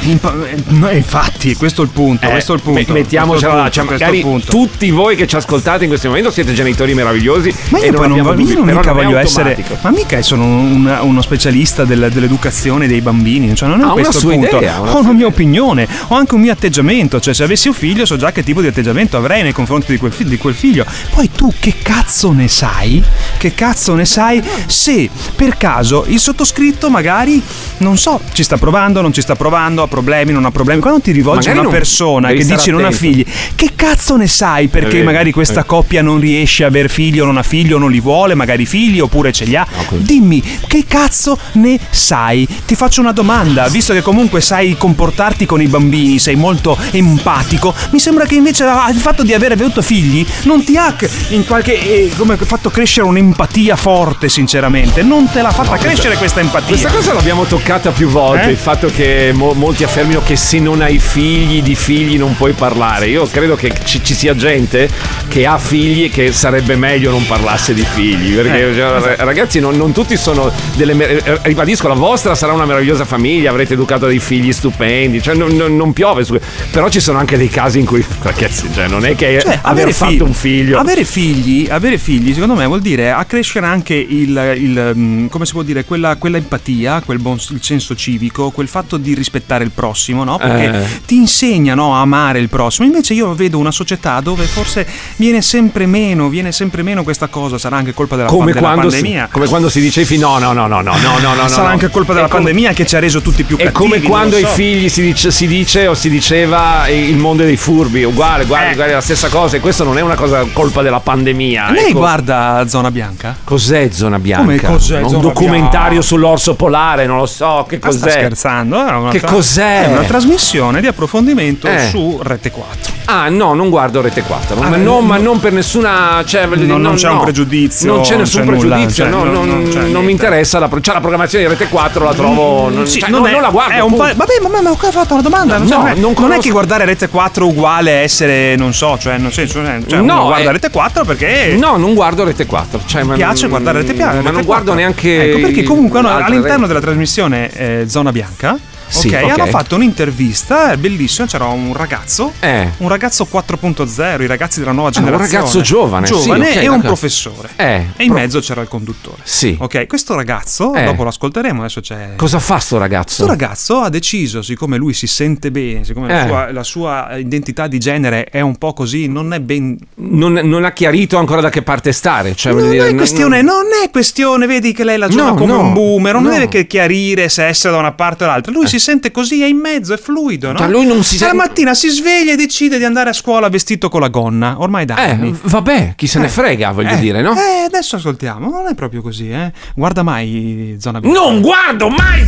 No, infatti, questo è il punto. Eh, questo è il punto. me- mettiamocela là, cioè, magari tutti voi che ci ascoltate in questo momento siete genitori meravigliosi Ma io non poi non, voglio- dubbi, non mica non è voglio essere. Ma mica sono un- uno specialista del- dell'educazione dei bambini. Cioè, non è Ha una questo il punto. idea, una Ho una mia opinione, ho anche un mio atteggiamento. Cioè, se avessi un figlio, so già che tipo di atteggiamento avrei nei confronti di quel, fi- di quel figlio. Poi tu che cazzo ne sai? Che cazzo ne sai se per caso il sottoscritto magari non so, ci sta provando, non ci sta provando, ha problemi, non ha problemi. Quando ti rivolgi Magari a una non- persona che stare dice non ha attento. figli, che cazzo ne sai perché vero, magari questa eh. coppia non riesce a aver figli o non ha figli o non li vuole, magari figli oppure ce li ha? Dimmi, che cazzo ne sai? Ti faccio una domanda, visto che comunque sai comportarti con i bambini, sei molto empatico, mi sembra che invece il fatto di aver avuto figli non ti ha in qualche eh, come fatto crescere un'empatia forte, sinceramente. Non te l'ha fatta crescere questa empatia. Questa cosa l'abbiamo toccata più volte, Eh? il fatto che mo- molti affermino che se non hai figli di figli non puoi parlare. Io credo che ci, ci sia gente che ha figli e che sarebbe meglio non parlasse di figli, perché Eh, cioè, esatto. ragazzi non, non tutti sono delle... mer- ribadisco, la vostra sarà una meravigliosa famiglia, avrete educato dei figli stupendi, cioè non, non- non piove su... Però ci sono anche dei casi in cui, <laughs> ragazzi, cioè, non è che Cioè, aver fatto figli- un figlio... Avere figli, avere figli, secondo me, vuol dire accrescere anche il, il, mm, come si può dire, quella, quella empatia, quel buon il senso civico, quel fatto di rispettare il prossimo, no? Perché eh. ti insegnano a amare il prossimo. Invece io vedo una società dove forse viene sempre meno, viene sempre meno questa cosa, sarà anche colpa della, come pan- della pandemia. Si, come quando si dicevi no, no, no, no, no, no, no, no. Sarà no, anche colpa della come, pandemia che ci ha reso tutti più è cattivi. È come quando so. figli si dice, si dice, o si diceva eh, il mondo dei furbi, uguale, uguale, eh. uguale, la stessa cosa. E questo non è una cosa colpa della pandemia. Lei ecco. guarda Zona Bianca? Cos'è Zona Bianca? Come cos'è Un Zona documentario bianca? sull'orso polare, non lo so. Che Ma sta cos'è? scherzando? È una Che tra- cos'è? È una trasmissione di approfondimento Eh. su Rete 4. Ah, no, non guardo Rete 4. Ah, ma, no, no, no. ma non per nessuna. Cioè, voglio dire, Non- non no, c'è un pregiudizio, Non c'è non nessun c'è nulla, pregiudizio. cioè, no, non- non, non c'è non mi interessa. La, cioè, la programmazione di Rete 4 la trovo. Non, Sì, cioè, non non, è- non la guardo. è un po'- vabbè, vabbè, ma ho fatto una domanda. No, non, so, non, è, non non è conosco- che guardare Rete 4 uguale a essere, non so, cioè, nel senso, eh, cioè, No, guarda Rete 4 perché No, non guardo Rete 4. Cioè, ma mi piace non- guardare Rete 4. Ma non guardo neanche. Ecco perché comunque all'interno della trasmissione eh, Zona Bianca. Sì, ok, ok. hanno fatto un'intervista, è bellissima, c'era un ragazzo, Eh. un ragazzo 4.0, i ragazzi della nuova Ah, un generazione. ragazzo giovane, sì, giovane ok, e un professore. Eh, E in pro- mezzo c'era il conduttore. Sì. Ok, questo ragazzo, Eh. dopo lo ascolteremo, adesso c'è Cosa fa sto ragazzo? questo ragazzo ha deciso, siccome lui si sente bene, siccome la, Eh. sua, la sua identità di genere è un po' così, non è ben. Non, non ha chiarito ancora da che parte stare. Cioè, Non dire, è, non- questione, non è questione, vedi che lei la gioca No, come no, un boomer, non no. deve che chiarire se essere da una parte o dall'altra. Lui si sente così, è in mezzo, è fluido, no? Cioè, lui non si La sente- mattina si sveglia e decide di andare a scuola vestito con la gonna, ormai da Eh, anni. vabbè, chi se ne Eh, frega, voglio eh, dire, no? Eh, adesso ascoltiamo, non è proprio così, eh. Guarda mai Zona Bianca. Non guardo mai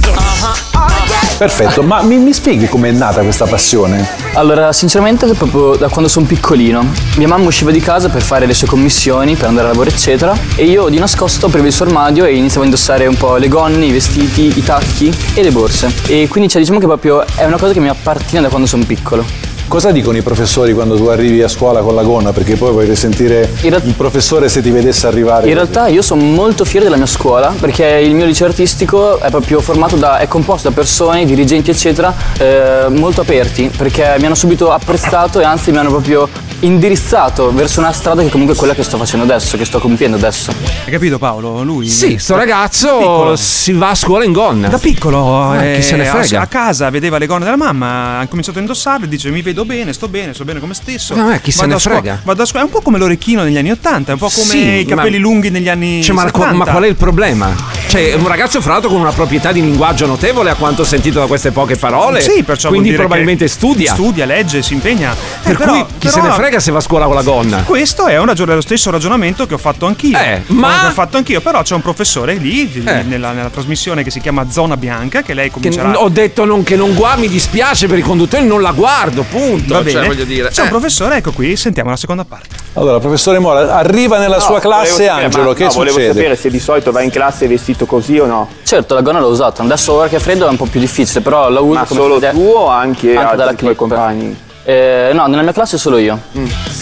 Perfetto, ma mi, mi spieghi com'è nata questa passione? Allora, sinceramente, proprio da quando sono piccolino, mia mamma usciva di casa per fare le sue commissioni, per andare a lavoro, eccetera, e io di nascosto aprivo il suo armadio e iniziavo a indossare un po' le gonne, i vestiti, i tacchi e le borse. E quindi cioè, diciamo che proprio è una cosa che mi appartiene da quando sono piccolo. Cosa dicono i professori quando tu arrivi a scuola con la gonna? Perché poi vuoi risentire il professore se ti vedesse arrivare. In così. realtà io sono molto fiero della mia scuola perché il mio liceo artistico è proprio formato da, è composto da persone, dirigenti eccetera, eh, molto aperti perché mi hanno subito apprezzato e anzi mi hanno proprio indirizzato verso una strada che comunque è quella che sto facendo adesso, che sto compiendo adesso. Hai capito Paolo? Lui Sì, sto ragazzo piccolo. si va a scuola in gonna. Da piccolo, eh, chi se ne frega? A, a casa vedeva le gonne della mamma, ha cominciato a indossarle, dice mi vedo bene, sto bene, sto bene come stesso. No, eh, chi se ne frega? Vado a scuola, è un po' come l'orecchino negli anni 80, è un po' come Sì, i capelli ma- lunghi negli anni Cioè, ma, 70. ma qual è il problema? Cioè, è un ragazzo fra l'altro con una proprietà di linguaggio notevole a quanto ho sentito da queste poche parole. Sì, perciò Quindi probabilmente che studia. Studia, legge, si impegna. Eh, Per però- cui chi se però- ne frega se va a scuola con la gonna. Questo è un ragion- lo stesso ragionamento che ho fatto anch'io. Eh, ma- Che ho fatto anch'io, però c'è un professore lì Eh. nella, nella trasmissione che si chiama Zona Bianca che lei Che comincerà ho detto non, che non guardo, mi dispiace per i conduttori, non la guardo, punto. Va bene. Cioè, voglio dire. C'è un eh. professore, ecco qui, sentiamo la seconda parte. Allora, professore Mora, arriva nella sua classe volevo sapere, Angelo, ma- che no, volevo succede? sapere se di solito vai in classe vestito così o no. Certo, la gonna l'ho usata, adesso ora che è freddo è un po' più difficile, però la uso Ma come solo fede- tu o anche, altri dalla tuoi compagni? Eh, no, nella mia classe solo io.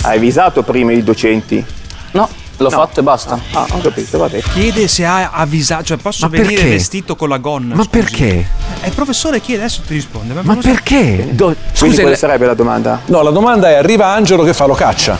Hai avvisato prima i docenti? No, l'ho fatto e basta. Ah, ho capito, va bene. Chiede se ha avvisato, cioè posso Ma venire perché? vestito con la gonna. Ma scusi. perché? Eh, il professore chiede, adesso ti risponde. Ma non lo so. perché? Do- Quindi Scusa, quale sarebbe la domanda? No, la domanda è arriva Angelo che fa lo caccia.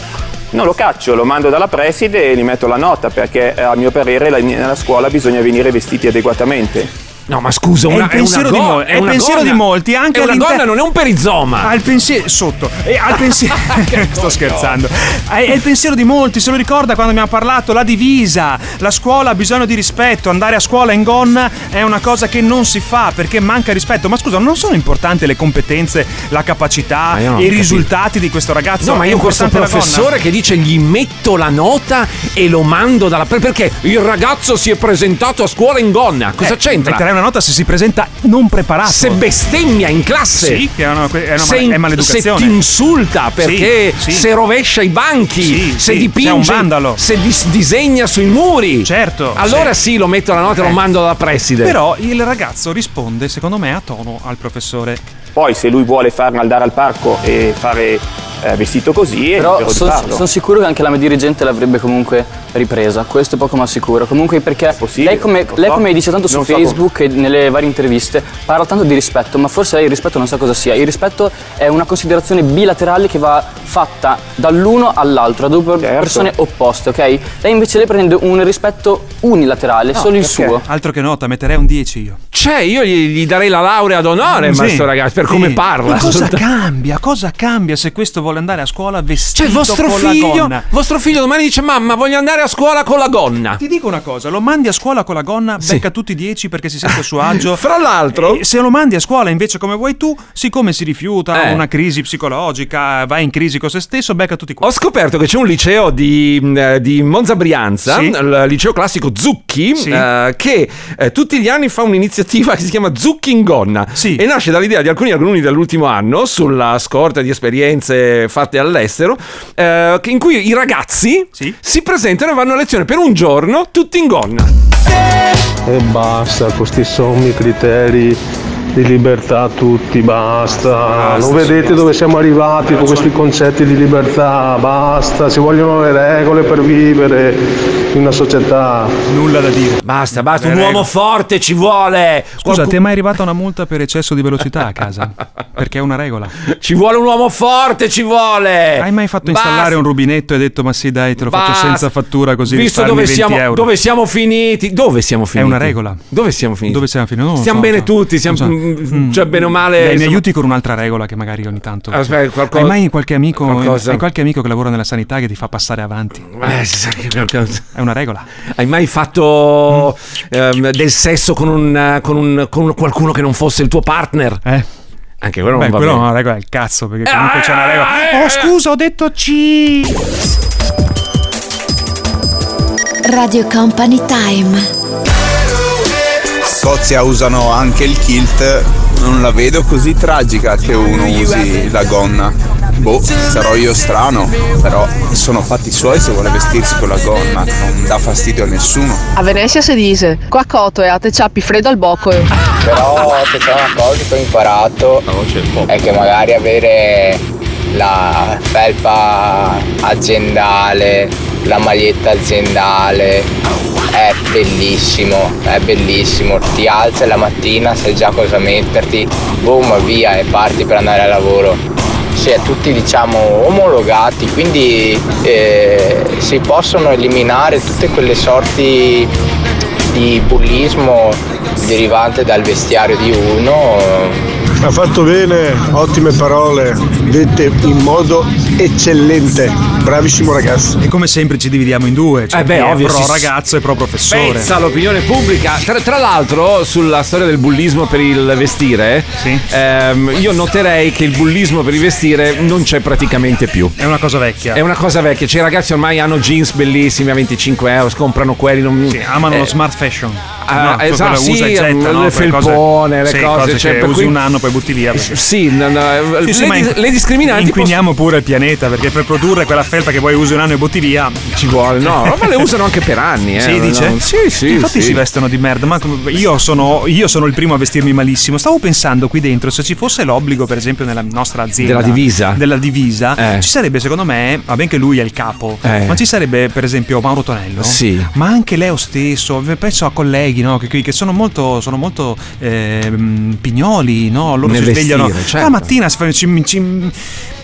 Non lo caccio, lo mando dalla preside e gli metto la nota perché a mio parere la- nella scuola bisogna venire vestiti adeguatamente. No, ma scusa, È una, il pensiero, una di, go- mol- è una pensiero gonna. di molti, anche È una gonna, non è un perizoma. Al pensiero sotto, e al pensiero <laughs> <laughs> sto scherzando. È, è il pensiero di molti, se lo ricorda quando abbiamo parlato la divisa, la scuola ha bisogno di rispetto, andare a scuola in gonna è una cosa che non si fa perché manca rispetto. Ma scusa, non sono importanti le competenze, la capacità, i capito. risultati di questo ragazzo? No, ma È io questo professore che dice gli metto la nota e lo mando dalla. per- Perché il ragazzo si è presentato a scuola in gonna. Cosa Eh, c'entra? Nota se si presenta non preparato. Se bestemmia in classe. Sì, che è una, è una se, è maleducazione. se ti insulta perché Sì, sì. se rovescia i banchi, Sì, se dipinge, un vandalo. se dis- disegna sui muri. Certo. Allora sì, lo metto la nota e Eh. lo mando alla preside. Però il ragazzo risponde, secondo me, a tono al professore. Poi se lui vuole farmi andare al parco e fare eh, vestito così, Però sono farlo. sicuro che anche la mia dirigente l'avrebbe comunque ripresa, questo è poco ma sicuro. Comunque perché lei come, lei so. come dice tanto su Non so Facebook e nelle varie interviste, parla tanto di rispetto, ma forse lei il rispetto non sa cosa sia. Il rispetto è una considerazione bilaterale che va fatta dall'uno all'altro, da due Certo. persone opposte, ok? Lei invece lei prende un rispetto unilaterale, No, solo il perché? suo. Altro che nota, metterei un 10 io. Cioè, io gli, gli darei la laurea d'onore Sì, questo ragazzo per come sì. parla. Ma cosa cambia? Cosa cambia se questo vuole andare a scuola vestito Cioè, vostro con figlio, la gonna? vostro figlio domani dice: Mamma, voglio andare a scuola con la gonna. Ti dico una cosa, lo mandi a scuola con la gonna, Sì. becca tutti i 10 perché si sente a suo agio. <laughs> Fra l'altro- se lo mandi a scuola invece come vuoi tu, siccome si rifiuta, Eh. una crisi psicologica, va in crisi con se stesso, becca tutti qua. Ho scoperto che c'è un liceo di, mh, di Monza Brianza, Sì. il liceo classico Zucchi, Sì. eh, che eh, tutti gli anni fa un'iniziativa <laughs> che si chiama Zucchi in gonna. Sì. E nasce dall'idea di alcuni alunni dell'ultimo anno, sulla scorta di esperienze fatte all'estero, eh, in cui i ragazzi Sì. si presentano e vanno a lezione per un giorno tutti in gonna. E basta con questi sommi criteri di libertà tutti, basta. non vedete dove siamo arrivati con questi concetti di libertà, basta. Ci vogliono le regole per vivere in una società. Nulla da dire. Basta, basta, un Le uomo regole. forte ci vuole. Scusa, Qualcu- ti è mai arrivata una multa per eccesso di velocità a casa? <laughs> Perché è una regola. Ci vuole un uomo forte, ci vuole. Hai mai fatto Basta. installare un rubinetto e hai detto ma sì dai te lo faccio Basta. senza fattura così Visto dove 20 siamo, euro. dove siamo finiti? Dove siamo finiti? una regola. Dove siamo finiti? Dove siamo finiti? Lo Stiamo so, bene so. tutti, siamo, so. Mm, cioè bene o male. Dai, mi insomma- aiuti con un'altra regola che magari ogni tanto. Aspetta, qualcosa- Hai mai qualche amico, qualcosa- hai qualche amico che lavora nella sanità che ti fa passare avanti? Eh, si sa che qualcosa- È una regola. Hai mai fatto ehm, del sesso con, un, con, un, con qualcuno che non fosse il tuo partner? Eh. Anche quello Beh, non va quello è bene. una regola del cazzo, perché comunque c'è una eh, regola. Oh, scusa, ho detto C. Radio Company Time. Scozia usano anche il kilt, non la vedo così tragica che uno usi la gonna. Boh, sarò io strano, però sono fatti suoi se vuole vestirsi con la gonna, non dà fastidio a nessuno. A Venezia si dice, qua coto e a te ciappi freddo al bocco. Però se c'è una cosa che ho imparato è che magari avere la felpa aziendale, la maglietta aziendale è bellissimo, è bellissimo. Ti alzi la mattina, sai già cosa metterti, boom, via e parti per andare al lavoro. Si è tutti diciamo omologati, quindi eh, si possono eliminare tutte quelle sorti di bullismo derivante dal vestiario di uno. Ha fatto bene, ottime parole, dette in modo eccellente. Bravissimo ragazzo. E come sempre ci dividiamo in due. Cioè Eh beh, ovvio, pro si- ragazzo e pro professore. Pensa all'opinione pubblica. Tra, tra l'altro, sulla storia del bullismo per il vestire, ehm, io noterei che il bullismo per il vestire non c'è praticamente più. È una cosa vecchia. È una cosa vecchia. Cioè, i ragazzi ormai hanno jeans bellissimi a 25 euro, comprano quelli. Non... Sì, amano eh, lo smart fashion. Ah, cioè esatto, quello usa e sì, getta, le no? Quelle felpone, le sì, cose, cioè, che per usi cui- un anno poi butti via. perché- <laughs> Sì, no, no, Sì, sì, le, in- le discriminanti Inquiniamo pure il pianeta perché per produrre quella felpa che poi usi un anno e butti via ci vuole. No, <laughs> ma le usano anche per anni. Eh. Sì, dice? No, Sì, sì. Infatti sì. si vestono di merda, ma io sono, io sono il primo a vestirmi malissimo. Stavo pensando qui dentro, se ci fosse l'obbligo, per esempio, nella nostra azienda Della divisa? della divisa, Eh. ci sarebbe, secondo me, va bene che lui è il capo, Eh. ma ci sarebbe, per esempio, Mauro Tonello, Sì. ma anche Leo stesso, penso a colleghi colleghi, no? Che, che sono molto, sono molto ehm, pignoli, no? Loro Nel si svegliano vestire, certo. la mattina, si fanno- ci, ci- minimo,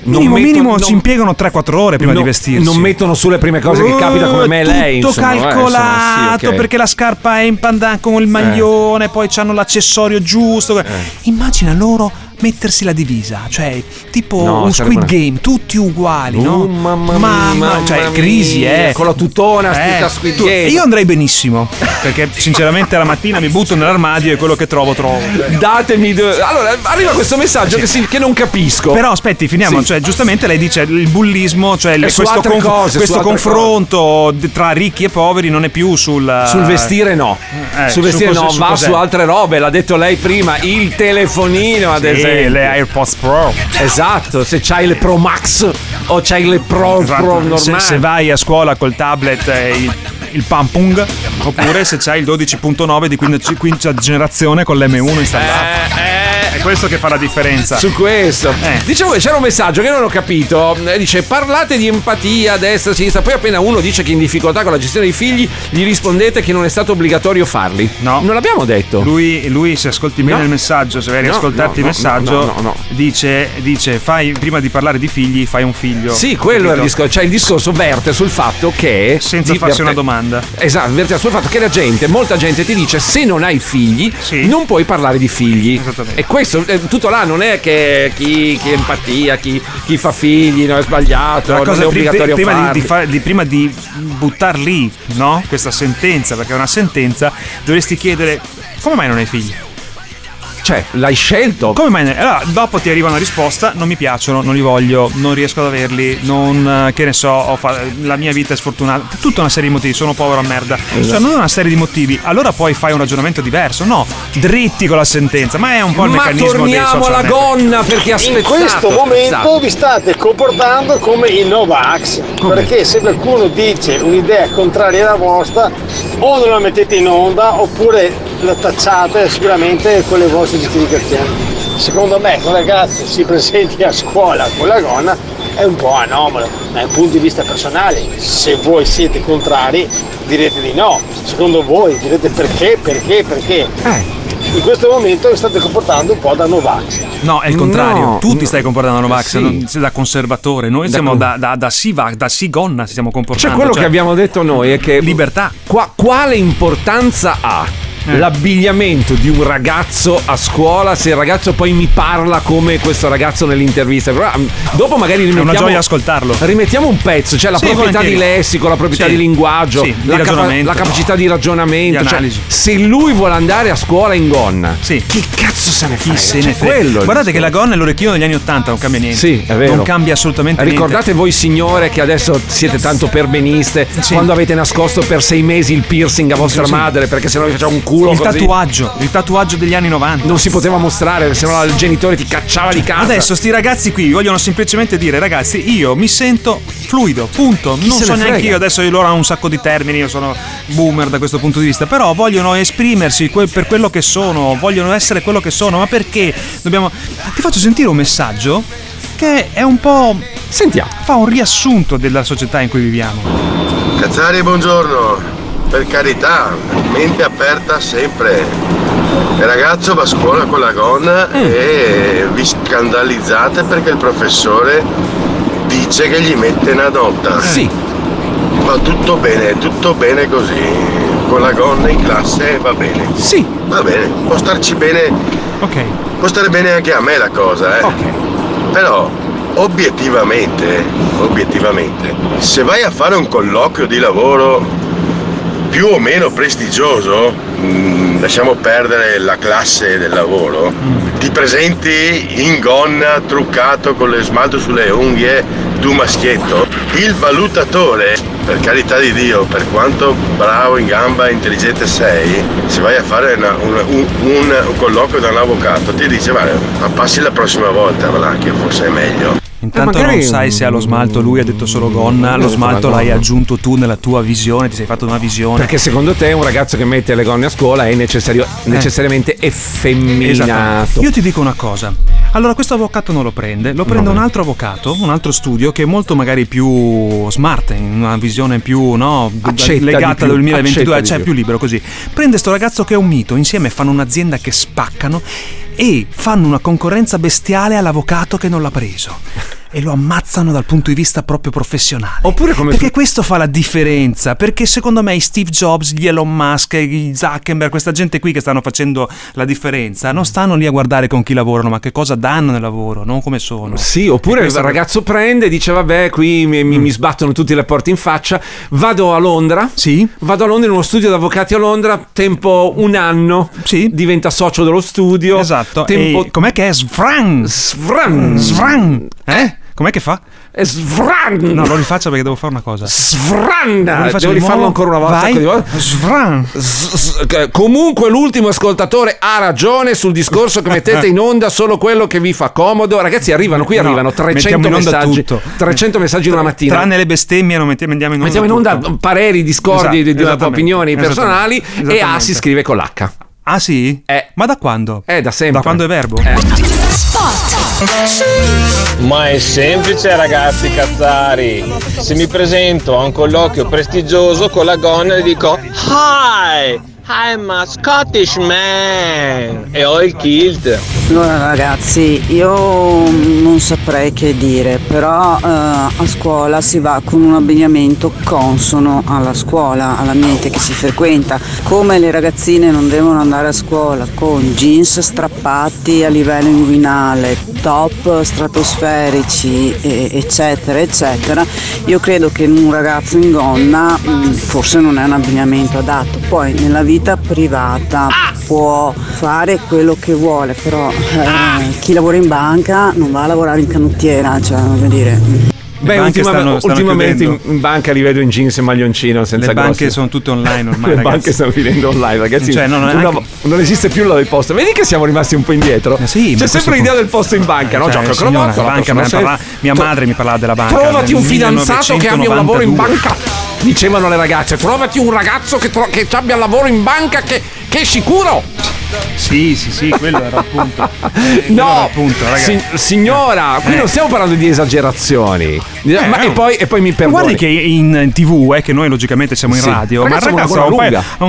mettono- minimo non- ci impiegano 3-4 ore prima No, di vestirsi. non mettono su le prime cose che capita come me e lei. Tutto insomma, eh, calcolato insomma, sì, ok. perché la scarpa è in pandan con il maglione, poi hanno l'accessorio giusto. Eh. Immagina loro mettersi la divisa, cioè tipo No, un Squid una- Game, tutti uguali, no? Uh, mamma Mamma- mia, mamma cioè mia. crisi, eh. Con la tutona scritta Squid Game. Io andrei benissimo, perché sinceramente la mattina mi butto nell'armadio e quello che trovo trovo. Datemi. due- Allora, arriva questo messaggio che, si- che non capisco. Però aspetti, finiamo. Sì. Cioè, giustamente lei dice il bullismo, cioè il- su questo, altre cose, su questo confronto d- tra ricchi e poveri non è più sul. Sul vestire no, Eh, sul vestire su no, cos'è- va cos'è? su altre robe, l'ha detto lei prima, il telefonino ad Sì, esempio. Le AirPods Pro. Esatto, se c'hai le Pro Max o c'hai le Pro, Esatto. Pro Se, normali. se vai a scuola col tablet e il, il Pampung, oppure se c'hai il 12.9 di quinta, quinta generazione con l'M1 installato. è questo che fa la differenza. Su questo. Dicevo che c'era un messaggio che non ho capito. Eh, Dice parlate di empatia a destra e a sinistra. Poi appena uno dice che è in difficoltà con la gestione dei figli, gli rispondete che non è stato obbligatorio farli. No. Non l'abbiamo detto. Lui, lui, se ascolti bene No. il messaggio, se vai a riascoltarti no, il no, messaggio, no, no, no. Dice, dice fai, prima di parlare di figli, fai un figlio. Sì, quello è il Capito? discorso. Cioè, il discorso verte sul fatto che. Senza farsi una domanda. Esatto, verte sul fatto che la gente, molta gente ti dice se non hai figli, non puoi parlare di figli. E questo è tutto là, non è che chi, chi empatia, chi, chi fa figli, no, è sbagliato, La cosa è obbligatorio prima, di, farli. di fa- di- prima di buttar lì no? questa sentenza, perché è una sentenza, dovresti chiedere come mai non hai figli? Cioè, l'hai scelto? Come mai? ne- Allora, dopo ti arriva una risposta, non mi piacciono, non li voglio, non riesco ad averli, non, eh, che ne so, ho fa- la mia vita è sfortunata, tutta una serie di motivi, sono povero a merda. Cioè, Esatto. non una serie di motivi, allora poi fai un ragionamento diverso, no, dritti con la sentenza, ma è un po' il Ma meccanismo torniamo alla network. gonna perché In aspettate. questo momento Esatto. vi state comportando come i Novax, perché se qualcuno dice un'idea contraria alla vostra, o non la mettete in onda oppure la tacciate sicuramente con le vostre giustificazioni. Secondo me, che un ragazzo si presenti a scuola con la gonna è un po' anomalo, da un punto di vista personale. Se voi siete contrari, direte di no. Secondo voi, direte perché, perché, perché. In questo momento vi state comportando un po' da Novax. No, è il contrario. No, tu ti no. stai comportando da Novax, Sì. non sei da conservatore. Noi Da siamo con- da, da, da Siva, da Sigonna ci stiamo comportando. Cioè, quello cioè- che abbiamo detto noi è che. Libertà. Qua- quale importanza ha? Eh. L'abbigliamento di un ragazzo a scuola se il ragazzo poi mi parla come questo ragazzo nell'intervista. Però, mm, dopo magari È una rimettiamo, gioia ascoltarlo. rimettiamo un pezzo, cioè la Sì, proprietà volentieri. di lessico, la proprietà Sì. di linguaggio, Sì, di la, capa- ragionamento. la capacità di ragionamento. Di cioè, se lui vuole andare a scuola in gonna, Sì. chi cazzo se ne frega? Chi se ne Cioè, frega. quello Guardate che la gonna è l'orecchino degli anni 80, non cambia niente. Sì, è vero. Non cambia assolutamente Ricordate voi signore che adesso siete tanto perbeniste quando avete nascosto per sei mesi il piercing a vostra madre perché sennò vi faceva un culo. Il così. tatuaggio, il tatuaggio degli anni 90. Non si poteva mostrare, se no il genitore ti cacciava di casa. Adesso sti ragazzi qui vogliono semplicemente dire ragazzi io mi sento fluido, punto. Chi non so ne neanche frega? io, adesso io loro hanno un sacco di termini, io sono boomer da questo punto di vista, però vogliono esprimersi per quello che sono, vogliono essere quello che sono, ma perché dobbiamo... Ti faccio sentire un messaggio che è un po'... Sentiamo. Fa un riassunto della società in cui viviamo. Cazzari, buongiorno. Per carità, mente aperta sempre. Il ragazzo va a scuola con la gonna e vi scandalizzate perché il professore dice che gli mette una nota. Sì. Va tutto bene, tutto bene così. Con la gonna in classe va bene. Sì. Va bene, può starci bene. Ok. Può stare bene anche a me la cosa, eh. Però, obiettivamente, obiettivamente, se vai a fare un colloquio di lavoro più o meno prestigioso, mm, lasciamo perdere la classe del lavoro, ti presenti in gonna, truccato con le smalto sulle unghie, tu maschietto, il valutatore, per carità di Dio, per quanto bravo in gamba e intelligente sei, se vai a fare una- una- un, un- un colloquio da un avvocato, ti dice, guarda, ma passi la prossima volta, là, che forse è meglio. Intanto Eh, magari- non sai se allo smalto lui ha detto solo gonna, lo detto smalto l'hai aggiunto tu nella tua visione, ti sei fatto una visione. Perché secondo te un ragazzo che mette le gonne a scuola è necessario- necessariamente effeminato? Esatto. Io ti dico una cosa. Allora, questo avvocato non lo prende, lo prende un altro avvocato, un altro studio che è molto magari più smart, in una visione più no, Accetta legata al 2022, accetta di cioè più libero così. Prende sto ragazzo che è un mito, insieme fanno un'azienda che spaccano e fanno una concorrenza bestiale all'avvocato che non l'ha preso. E lo ammazzano dal punto di vista proprio professionale. Oppure come Perché questo fa la differenza. Perché secondo me i Steve Jobs, gli Elon Musk, gli Zuckerberg, questa gente qui che stanno facendo la differenza, non stanno lì a guardare con chi lavorano, ma che cosa danno nel lavoro, non come sono. Sì, oppure E il questo- ragazzo prende e dice: Vabbè, qui mi, mi- mi sbattono tutte le porte in faccia. Vado a Londra. Sì. Vado a Londra in uno studio di avvocati a Londra. Tempo un anno. Sì. Diventa socio dello studio. Esatto. Tempo. E com'è che è? Svran! Svran! Svran! Eh? Com'è che fa? È Svran! No, lo rifaccio perché devo fare una cosa. Svran! Lo rifaccio Devo rifarlo nuovo? ancora una volta. Vai. sacco di volte. Svran! S- s- eh, Comunque l'ultimo ascoltatore ha ragione sul discorso che mettete in onda solo quello che vi fa comodo. Ragazzi, arrivano qui, No, arrivano 300 mettiamo in onda messaggi. tutto. 300 messaggi in una mattina. Tranne le bestemmie, non mettiamo, andiamo in onda. Mettiamo in onda tutto. pareri, discordi, Esatto, di- di- esattamente, opinioni personali e A si scrive con l'H. Ah sì? Ma da quando? Eh, da sempre. Da quando è verbo? Ma è semplice ragazzi cazzari. Se mi presento a un colloquio prestigioso con la gonna e dico Hi, I'm a Scottish man e ho il kilt. Allora ragazzi, io non saprei che dire, però eh, a scuola si va con un abbigliamento consono alla scuola, all'ambiente che si frequenta, come le ragazzine non devono andare a scuola con jeans strappati a livello inguinale, top stratosferici, e- eccetera, eccetera, io credo che un ragazzo in gonna mh, forse non è un abbigliamento adatto, poi nella vita privata può fare quello che vuole, però eh, chi lavora in banca non va a lavorare in canottiera, cioè voglio dire. Beh, ultima- stanno- stanno ultimamente in, chiudendo. in banca li vedo in jeans e maglioncino senza Le banche grossi- sono tutte online ormai, <laughs> Le ragazzi. banche stanno finendo online, ragazzi. Cioè, non Una- anche- non esiste più la del posto. Vedi che siamo rimasti un po' indietro. Eh sì, C'è sempre l'idea del posto in banca, no? Cioè, Gioca signora, cromozzo, la banca, me ne parla- mia madre mi parlava della banca. Trovati un fidanzato che abbia un lavoro in 1992. banca. Dicevano le ragazze, trovati un ragazzo che, tro- che abbia lavoro in banca che, che è sicuro. Sì, sì, sì, quello era appunto. <laughs> No, appunto, ragazzi. si- signora, qui Eh. non stiamo parlando di esagerazioni. Ma- e, poi, e poi mi perdoni. Guardi che in tv, eh, che noi logicamente siamo in Sì. radio, ma il Ragazzo ragazzo paio,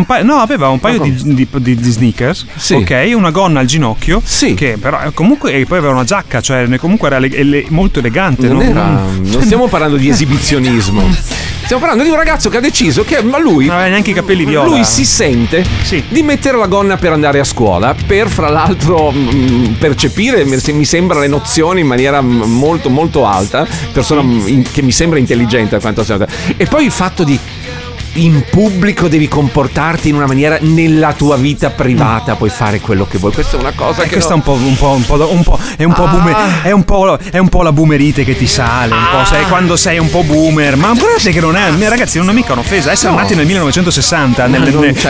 paio- no, aveva un paio di, di- di- di sneakers, Sì. ok, una gonna al ginocchio, che però eh, comunque e poi aveva una giacca, cioè comunque era ele- ele- molto elegante. Non, no? era- non stiamo parlando di esibizionismo. <laughs> Stiamo parlando di un ragazzo che ha deciso che ma lui Non aveva neanche i capelli viola. Lui si sente di mettere la gonna per andare a scuola, per fra l'altro mm, percepire, mi mi sembra, le nozioni in maniera mm, molto molto alta, persona mm, in- che mi sembra intelligente a quanto sia. E poi il fatto di in pubblico devi comportarti in una maniera nella tua vita privata puoi fare quello che vuoi. Questa è una cosa Eh, che questa no- è un po', un po', un po', un po', è un po' Ah. boomer, è un po', è un po' la boomerite che ti sale, un po', sai, quando sei un po' boomer, ma guardate che non è, ragazzi, non è mica un'offesa, essere No. nati nel 1960, nel,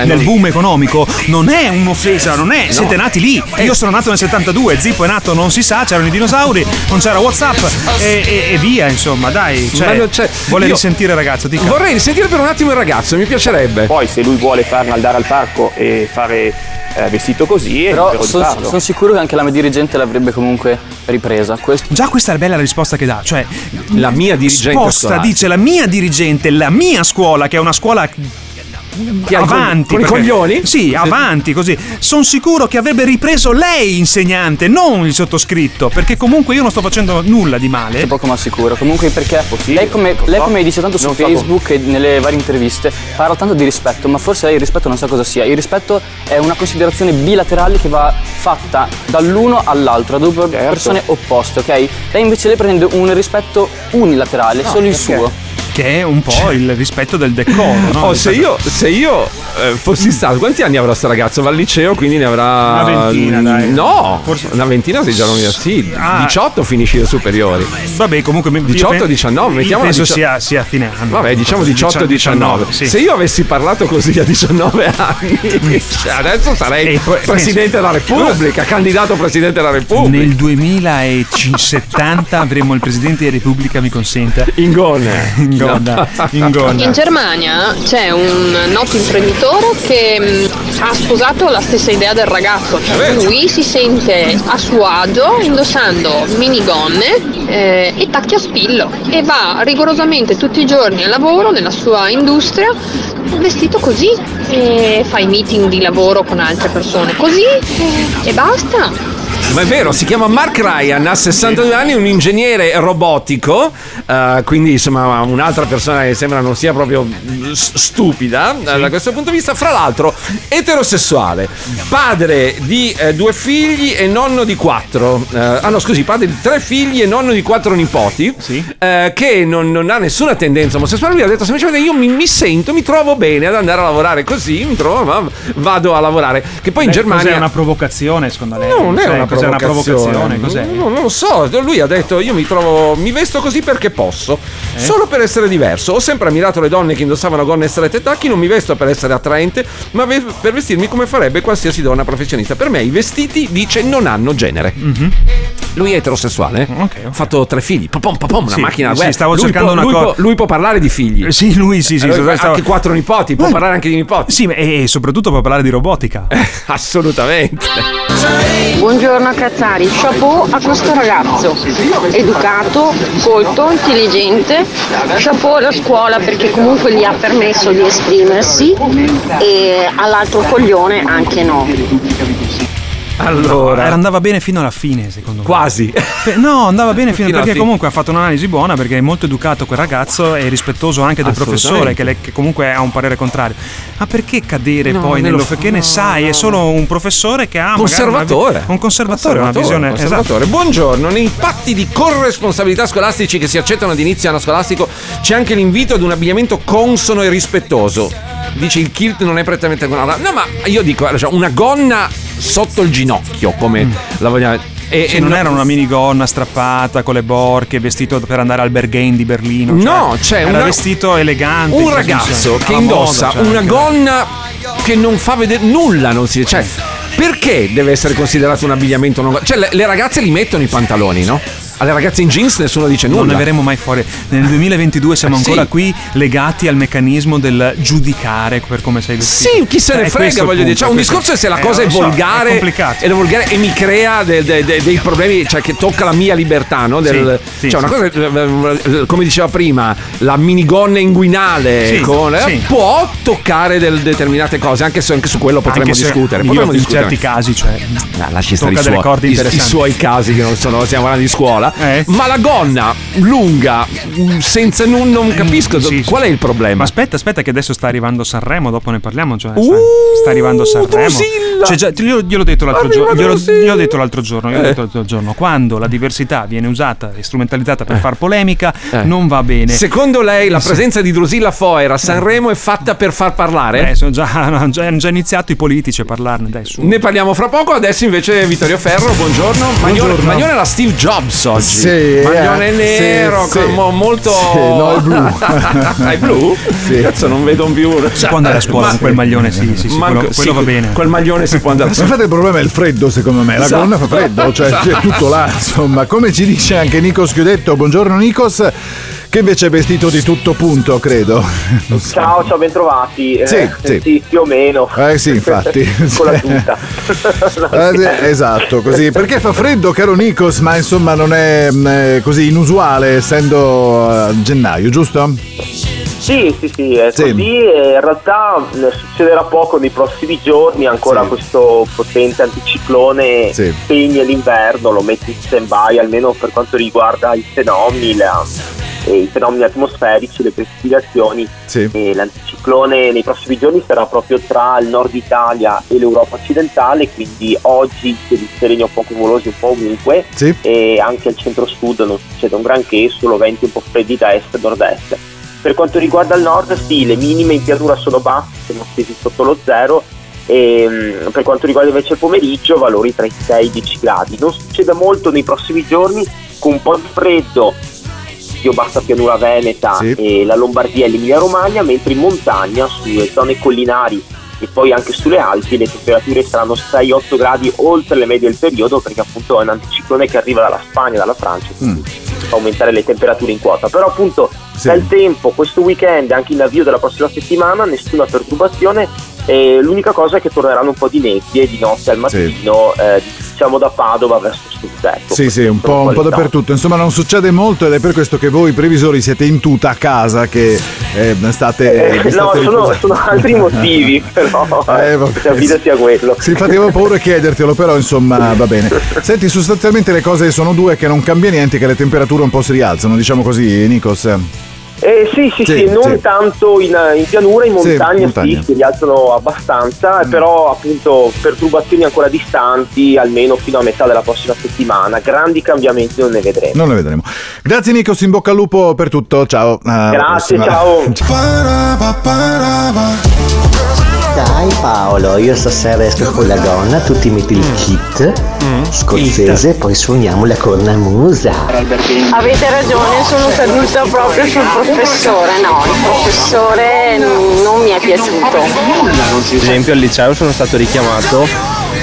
nel- boom economico, non è un'offesa, non è, siete nati lì, Eh. io sono nato nel 72, Zippo è nato non si sa, c'erano i dinosauri, non c'era Whatsapp e, e- e via, insomma, dai, cioè, vuole io- risentire ragazzo, dica. Vorrei risentire per un attimo il ragazzo, mi piacerebbe. Poi se lui vuole farne andare al parco e fare eh, vestito così, Però sono farlo. sicuro che anche la mia dirigente l'avrebbe comunque ripresa. Questo Già questa è la bella risposta che dà, cioè la mia dirigente sposta, dice la mia dirigente, la mia scuola, che è una scuola avanti. con i coglioni? Sì, avanti così. Sono sicuro che avrebbe ripreso lei insegnante, non il sottoscritto, perché comunque io non sto facendo nulla di male. poco ma sicuro. Comunque perché lei come, lei come dice tanto su so Facebook e nelle varie interviste parla tanto di rispetto, ma forse lei il rispetto non sa cosa sia. Il rispetto è una considerazione bilaterale che va fatta dall'uno all'altro, da due persone opposte, ok? Lei invece le prende un rispetto unilaterale, No, solo il perché? suo. Che è un po' il rispetto del decoro, no? Oh, se io, se io eh, fossi stato, quanti anni avrà sto ragazzo? Va al liceo, quindi ne avrà. Una ventina, dai. No, una ventina sei già all'università. Sì, Ah. 18 finisci le superiori. Vabbè, comunque. io 18, pen- 19, mettiamola Penso 18. sia, sia a fine anno. Vabbè, diciamo 18 19. sì. Se io avessi parlato così a 19 anni, cioè, adesso sarei E poi- presidente della Repubblica, candidato presidente della Repubblica. Nel 2070 avremo il presidente della Repubblica, mi consenta. In gonna. <laughs> In gonna. In Germania c'è un noto imprenditore che mh, ha sposato la stessa idea del ragazzo, cioè lui si sente a suo agio indossando minigonne eh, e tacchi a spillo e va rigorosamente tutti i giorni al lavoro nella sua industria vestito così e fa i meeting di lavoro con altre persone così e, e basta. Ma è vero, si chiama Mark Ryan, ha 62 anni, è un ingegnere robotico, eh, quindi insomma un'altra persona che sembra non sia proprio s- stupida eh, da questo punto di vista. Fra l'altro, eterosessuale, padre di eh, due figli e nonno di quattro. eh, ah no, scusi, padre di tre figli e nonno di quattro nipoti, eh, che non, non ha nessuna tendenza omosessuale. Lui ha detto semplicemente io mi, mi sento, mi trovo bene ad andare a lavorare così, mi trovo, ma vado a lavorare. Che poi in Beh, Germania... Cos'è una provocazione, secondo lei? No, non è Cioè, una cos'è una provocazione? Cos'è? No, non lo so. Lui ha detto: Io mi trovo. Mi vesto così perché posso. Eh? Solo per essere diverso. Ho sempre ammirato le donne che indossavano gonne strette e tacchi. Non mi vesto per essere attraente, ma ve- per vestirmi come farebbe qualsiasi donna professionista. Per me i vestiti, dice, non hanno genere. Mhm. Lui è eterosessuale. Ha fatto tre figli. Papom, papom, una Sì, macchina. sì, stavo Lui cercando può- una lui cosa- può- lui può parlare di figli. Eh, Sì, lui sì, sì. Allora, stavo- anche quattro nipoti, può parlare anche di nipoti. Sì, ma- e soprattutto può parlare di robotica. <laughs> Assolutamente. Buongiorno Cazzari, chapeau a questo ragazzo, educato, colto, intelligente, chapeau alla scuola perché comunque gli ha permesso di esprimersi e all'altro coglione anche no. Allora. Era- andava bene fino alla fine, secondo me. Quasi. No, andava bene <laughs> fino, Fino perché fine. comunque ha fatto un'analisi buona perché è molto educato quel ragazzo e rispettoso anche del professore che, le- che comunque ha un parere contrario. Ma perché cadere No, poi nello lo fa- che ne sai? È solo un professore che ha una vi- Conservatore. un conservatore, una visione esatto. conservatore. Buongiorno, nei patti di corresponsabilità scolastici che si accettano ad inizio anno scolastico c'è anche l'invito ad un abbigliamento consono e rispettoso. Dice il kilt non è prettamente No, ma io dico, cioè, una gonna sotto il ginocchio, come la vogliamo. E, Sì, e non no- era una minigonna strappata con le borche, vestito per andare al Berghain di Berlino. No, cioè, c'è era una- vestito elegante. un in ragazzo che indossa moda, cioè, una gonna che non fa vedere nulla, non si cioè perché deve essere considerato un abbigliamento non cioè le, le ragazze li mettono i pantaloni, no? Alle ragazze in jeans nessuno dice nulla. Non ne verremo mai fuori. Nel 2022 siamo <laughs> sì. ancora qui legati al meccanismo del giudicare per come sei vestito. Sì, chi se ne Eh, frega, voglio dire. Cioè, un questo- discorso è se la eh, cosa è lo so, volgare È è volgare e mi crea de- de- de- dei problemi, cioè che tocca la mia libertà, no? Del- Sì, sì, cioè, una sì. cosa, eh, come diceva prima, la minigonna inguinale Sì, con- eh, sì. può toccare del- determinate cose, anche se anche su quello potremmo discutere. Potremmo in discutere. certi casi, cioè, Ah, lasci stare i, suoi- i- i suoi casi che non sono, stiamo parlando di scuola. Eh? Ma la gonna lunga, senza non, non capisco Sì, qual è il problema. Ma aspetta, aspetta, che adesso sta arrivando Sanremo, dopo ne parliamo. Cioè, sta, Uh, sta arrivando Sanremo. Cioè, già, glielo, gliel'ho detto l'altro giorno. Glielo, Drusilla! gliel'ho detto l'altro giorno. gliel'ho Eh. detto l'altro giorno. Quando la diversità viene usata e strumentalizzata per Eh. far polemica, Eh. non va bene. Secondo lei la presenza di Drusilla Foer a Sanremo è fatta per far parlare? Eh, sono <laughs> già, hanno già, iniziato i politici a parlarne. Dai, su. Ne parliamo fra poco, adesso invece Vittorio Ferro, buongiorno. Buongiorno. Maglione era Steve Jobs oggi. Sì, Maglione eh, nero, sì, con- sì. mo- molto... Sì, no, è blu. <laughs> è blu? Sì. Cazzo, non vedo più... Si può andare a scuola Ma- con quel maglione, sì, sì, sì, Manco- quello, quello sì, va bene. Quel maglione si può andare a Ma infatti il problema è il freddo, secondo me. La Esatto. colonna fa freddo, cioè Esatto. è tutto là, <laughs> insomma. Come ci dice anche Nico Schiudetto, buongiorno Nikos, che invece è vestito di tutto punto, credo. So. Ciao, ciao, bentrovati. Sì, Eh, sì. più o meno. Eh sì, infatti. <laughs> Con la tuta. <laughs> Eh, sì, esatto, così. Perché fa freddo, caro Nikos, ma insomma non è mm, eh, così inusuale essendo eh, gennaio, giusto? Sì, sì, sì, è Sì. così e in realtà eh, succederà poco nei prossimi giorni, ancora Sì. questo potente anticiclone Sì. spegne l'inverno, lo mette in stand-by almeno per quanto riguarda i fenomeni, la- e i fenomeni atmosferici, le precipitazioni. Sì. E l'anticiclone nei prossimi giorni sarà proprio tra il nord Italia e l'Europa occidentale, quindi oggi degli sereni un po' nuvolosi un po' ovunque Sì. e anche al centro-sud non succede un granché, solo venti un po' freddi da est e nord-est. Per quanto riguarda il nord, sì, le minime in pianura sono basse, siamo stesi sotto lo zero e mm, per quanto riguarda invece il pomeriggio valori tra i 6 e i 10 gradi. Non succede molto nei prossimi giorni con un po' di freddo io bassa pianura veneta e la Lombardia e l'Emilia Romagna, mentre in montagna, sulle zone collinari e poi anche sulle Alpi le temperature saranno 6-8 gradi oltre le medie del periodo perché appunto è un anticiclone che arriva dalla Spagna, dalla Francia, quindi fa aumentare le temperature in quota. Però appunto dal tempo, questo weekend, anche in avvio della prossima settimana, nessuna perturbazione l'unica cosa è che torneranno un po' di nebbie di notte al mattino, eh, diciamo da Padova verso sud. Ecco, Sì, sì, un po', un po' dappertutto. Insomma, non succede molto ed è per questo che voi previsori siete in tuta a casa che eh, state. Eh, vi no, state sono, sono altri motivi, <laughs> però Eh, vabbè. capite sia quello. Sì, infatti avevo paura di chiedertelo, però insomma va bene. Senti, sostanzialmente le cose sono due che non cambia niente, che le temperature un po' si rialzano, diciamo così, Nikos. Eh, sì, sì, sì, Sì, non sì. tanto in, in pianura, in Sì, montagna sì, montagna. si rialzano abbastanza, però appunto perturbazioni ancora distanti, almeno fino a metà della prossima settimana. Grandi cambiamenti non ne vedremo. Non le vedremo. Grazie Nikos, in bocca al lupo per tutto. Ciao. Alla Grazie, prossima. ciao. <laughs> Dai Paolo, io stasera esco con la gonna, tu ti metti il kit scozzese, poi suoniamo la cornamusa. Avete ragione, sono caduta proprio sul professore, no, il professore non mi è piaciuto. Ad esempio al liceo sono stato richiamato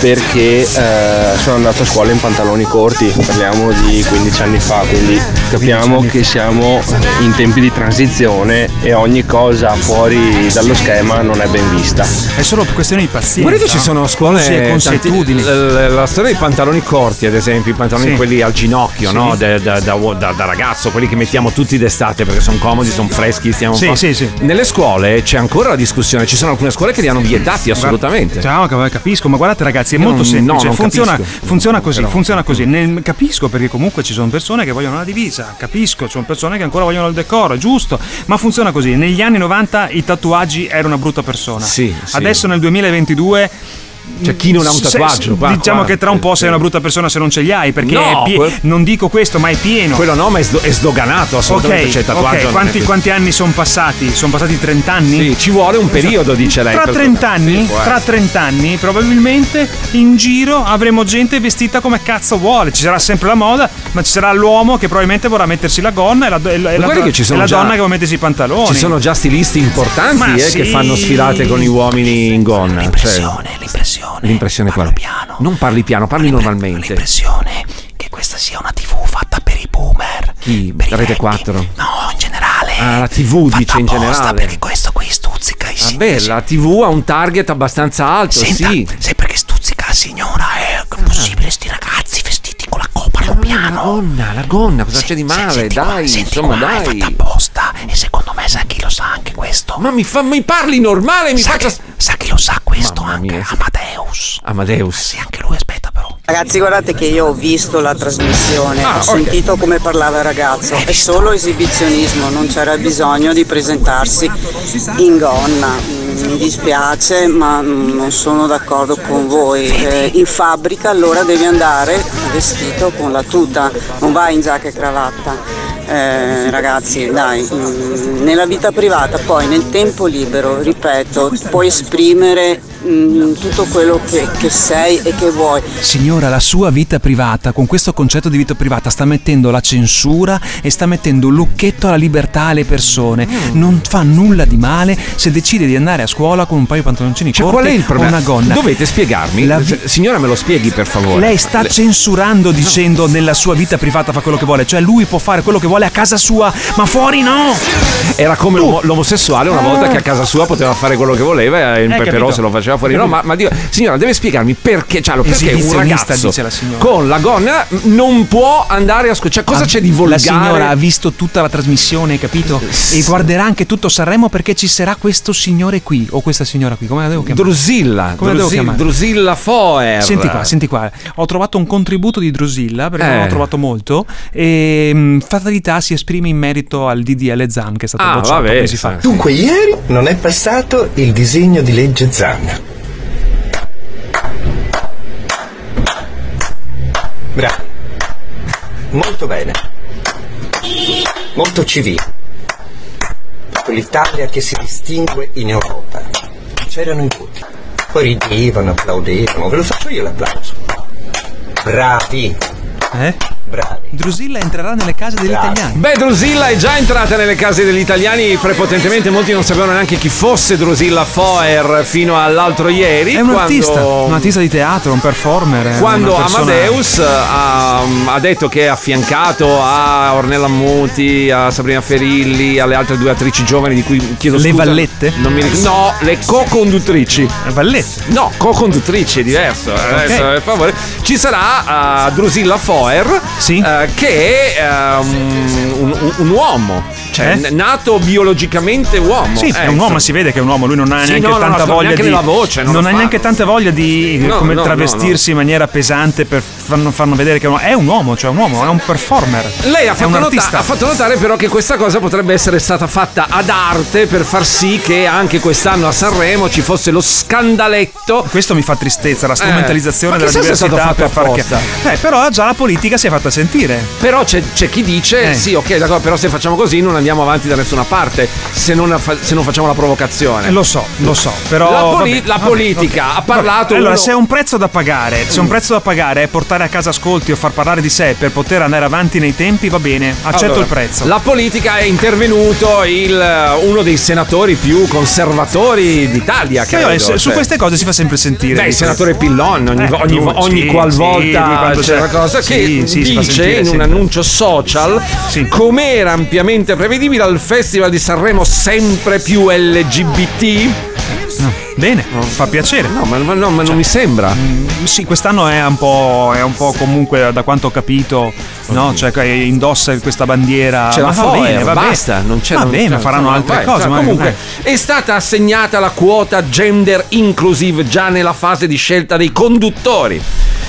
perché eh, sono andato a scuola in pantaloni corti, parliamo di 15 anni fa, quindi capiamo che siamo in tempi di transizione e ogni cosa fuori dallo schema non è ben vista. È solo questione di pazienza. Guarda che ci sono scuole Sì, e consuetudini. la, la storia dei pantaloni corti, ad esempio, i pantaloni Sì. quelli al ginocchio, Sì. no? Da, da- da- da- da ragazzo, quelli che mettiamo tutti d'estate perché sono comodi, sono freschi, stiamo Sì, sì, sì. Nelle scuole c'è ancora la discussione, ci sono alcune scuole che li hanno vietati assolutamente. Ciao, cap- capisco, ma guardate ragazzi, è Io molto non- semplice. no, funziona, capisco. funziona così, Però- funziona così. Nel- capisco perché comunque ci sono persone che vogliono la divisa, capisco, ci sono persone che ancora vogliono il decoro, è giusto, ma funziona così. Negli anni 90 i tatuaggi era una brutta persona. Sì, sì. Adesso nel 2022 C'è chi non ha un se- tatuaggio, qua, diciamo qua. che tra un po' sei una brutta persona se non ce li hai, perché No, è pie- quel- non dico questo, ma è pieno. Quello no, ma è, sdo- è sdoganato assolutamente. Ok, c'è il tatuaggio. ok, non è quanti, quanti anni sono passati? Sono passati 30 anni? Sì, ci vuole un periodo, dice lei. Tra per- 30 anni, tra essere. 30 anni, probabilmente in giro avremo gente vestita come cazzo vuole. Ci sarà sempre la moda, ma ci sarà l'uomo che probabilmente vorrà mettersi la gonna e la, e la- e la- e la donna che vuole mettersi i pantaloni. Ci sono già stilisti importanti eh, sì. che fanno sfilate con gli uomini in gonna. L'impressione, l'impressione. L'impressione qual è? Non parli piano, parli normalmente. L'impressione che questa sia una tv fatta per i boomer. Chi? La rete 4? No, in generale. Ah, la TV dice in generale. perché questo qui stuzzica i Vabbè, la TV ha un target abbastanza alto, Senta, sì. sempre che stuzzica la signora, è possibile sti ragazzi vestiti con la copa allo piano. La gonna, la gonna, cosa c'è di male? dai, insomma, qua, è dai. fatta apposta e secondo me sa chi lo sa anche questo. Ma mi, fa, mi parli normale, mi sa faccia. Che, sa chi lo sa questo Mamma anche? mia. Amadeus. Amadeus. Sì, anche lui aspetta però. Ragazzi, guardate che io ho visto la trasmissione, Ah, ho ok. sentito come parlava il ragazzo, è solo esibizionismo, non c'era bisogno di presentarsi in gonna. Mi dispiace, ma mm, non sono d'accordo con voi. Eh, in fabbrica allora devi andare vestito con la tuta, non vai in giacca e cravatta. Eh, ragazzi, dai, mm, nella vita privata, poi nel tempo libero, ripeto, puoi esprimere mm, tutto quello che, che sei e che vuoi. Signora, la sua vita privata, con questo concetto di vita privata, sta mettendo la censura e sta mettendo un lucchetto alla libertà alle persone. Mm. Non fa nulla di male se decide di andare a scuola con un paio di pantaloncini Cioè, corti qual è il o problema? una gonna. Dovete spiegarmi. La vi- Signora, me lo spieghi per favore. Lei sta Le- censurando dicendo nella sua vita privata fa quello che vuole, cioè lui può fare quello che vuole a casa sua, ma fuori no! Era come l'uomo- l'omosessuale una volta che a casa sua poteva fare quello che voleva e Eh, peperò se lo faceva fuori. Hai No, ma, ma dico, signora, deve spiegarmi perché, cioè, perché un ragazzo dice la signora. con la gonna non può andare a scocciare. Cosa Ah, c'è di volgare? La signora ha visto tutta la trasmissione, hai capito? E guarderà anche tutto Sanremo perché ci sarà questo signore qui o questa signora qui. Come la devo chiamare? Drusilla, Come la devo Drusil- chiamare? Drusilla Foer. Senti qua, senti qua. Ho trovato un contributo di Drusilla perché Eh. non ho trovato molto. E mh, Fatalità si esprime in merito al DDL Zan che è stato Ah, bocciato vabbè, mesi fa. Dunque, ieri non è passato il disegno di legge Zan. Bravo. Molto bene. Molto civile. l'Italia che si distingue in Europa. C'erano i voti. Poi ridevano, applaudevano. Ve lo faccio io l'applauso. Bravi. Eh? Bravi. Drusilla entrerà nelle case degli italiani. Beh, Drusilla è già entrata nelle case degli italiani prepotentemente. Molti non sapevano neanche chi fosse Drusilla Foer fino all'altro ieri. È un quando- artista, un artista di teatro, un performer. è Quando persona- Amadeus ha, ha detto che è affiancato a Ornella Muti, a Sabrina Ferilli, alle altre due attrici giovani di cui chiedo Le scusa. vallette? Non mi ricordo. No, le co-conduttrici. Vallette? No, co-conduttrici è diverso. eh, Adesso, per favore. Ci sarà uh, Drusilla Foer, eh, che è um, un- un uomo, cioè Eh? nato biologicamente uomo. Sì, è un ecco. uomo, si vede che è un uomo, lui non ha Sì, neanche no, tanta no, voglia di voce, non non, ha neanche tanta voglia di No, come travestirsi in maniera pesante per farno, farno vedere che è un, uomo, cioè un uomo, è un performer. Lei ha fatto, nota- ha fatto notare però che questa cosa potrebbe essere stata fatta ad arte per far sì che anche quest'anno a Sanremo ci fosse lo scandaletto. Questo mi fa tristezza, la Eh, strumentalizzazione ma della diversità per far che... Eh, però già la politica si è fatta sentire. Però c'è, c'è chi dice: Eh. sì, ok, d'accordo, però se facciamo così non andiamo avanti da nessuna parte se non, fa- se non facciamo la provocazione. Eh, Lo so, lo so, però La, poli- vabbè, la vabbè, politica ok. ha parlato. Allora, uno- se è un prezzo da pagare, se un prezzo da pagare è portare a casa ascolti o far parlare di sé per poter andare avanti nei tempi, va bene, accetto Allora, il prezzo. La politica è intervenuto il- uno dei senatori più conservatori d'Italia. Sì, vabbè, credo, se- su cioè. queste cose si fa sempre sentire. Beh, il senatore Pillon ogni, Eh, ogni, ogni sì, qualvolta sì, c'è una c'è- cosa che sì, fa dice in un annuncio social come era ampiamente prevedibile al Festival di Sanremo sempre più LGBT. No, bene, fa piacere. No, ma, ma no, ma non mi sembra. Mm, Sì, quest'anno è un po', è un po' comunque, da quanto ho capito, no? Cioè che indossa questa bandiera. Ma la Foer, bene, va bene. basta, non c'è Va non- bene, cioè, faranno no, altre vai, cose. cioè, ma- comunque eh. è stata assegnata la quota gender inclusive già nella fase di scelta dei conduttori.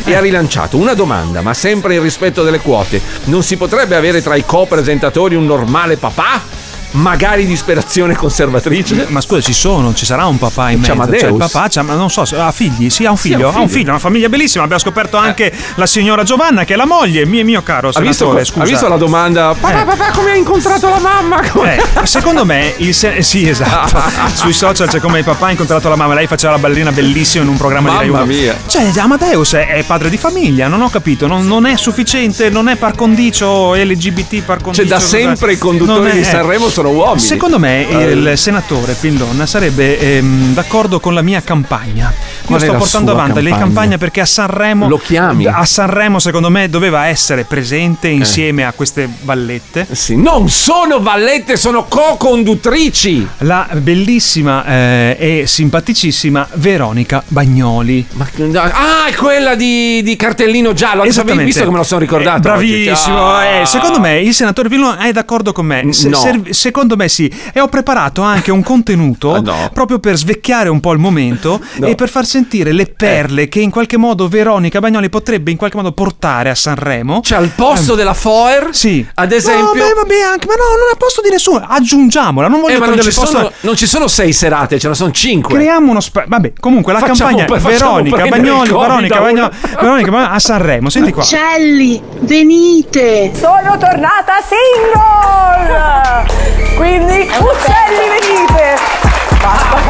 E ha rilanciato una domanda, ma sempre in rispetto delle quote. Non si potrebbe avere tra i co-presentatori un normale papà? Magari di ispirazione conservatrice? Ma scusa, ci sono, ci sarà un papà in C'è mezzo. Amadeus? Cioè, il papà ma non so, ha figli? Sì, ha un Sì, figlio. ha un Ha un figlio. figlio, una famiglia bellissima. Abbiamo scoperto anche la signora Giovanna, che è la moglie, mio, mio caro Ha visto, senatore. ha scusa. visto la domanda? Papà, Eh. papà, come hai incontrato la mamma? Eh, secondo me, il se- sì, esatto. <laughs> Sui social c'è come il papà ha incontrato la mamma. Lei faceva la ballerina bellissima in un programma di Rai Mamma 1. mia. Cioè, Amadeus è, è padre di famiglia, non ho capito. Non, non è sufficiente, non è par condicio LGBT par condicio. Cioè, da sempre i conduttori di Sanremo sono uomini. Secondo me Eh. il senatore Pillon sarebbe ehm, d'accordo con la mia campagna. Qual Io sto portando avanti le campagna? campagne perché a Sanremo. Lo chiami? A Sanremo, secondo me, doveva essere presente insieme a queste vallette. Sì, non sono vallette, sono co-conduttrici. La bellissima eh, e simpaticissima Veronica Bagnoli. Ma, ah, è quella di, di cartellino giallo. Esattamente. Visto che me lo sono ricordato. Eh, bravissimo. eh, Ah. secondo me il senatore Pillon è d'accordo con me. Se- no. serv- secondo me sì. E ho preparato anche un contenuto Ah, no. proprio per svecchiare un po' il momento No. e per far sentire le perle che in qualche modo Veronica Bagnoli potrebbe in qualche modo portare a Sanremo. Cioè, al posto della Foer, Sì. ad esempio. No, beh, vabbè, anche, ma no, non è a posto di nessuno. Aggiungiamola. Non voglio Eh, ma non ci, sono, non ci sono sei serate, ce ne sono cinque. Creiamo uno spazio. Vabbè, comunque la Facciamo- campagna facciamo Veronica Bagnoli, Veronica. Bagnoli, Veronica Bagnoli a Sanremo. Senti qua. Uccelli, venite! Sono tornata single! <laughs> Quindi, uccelli venite!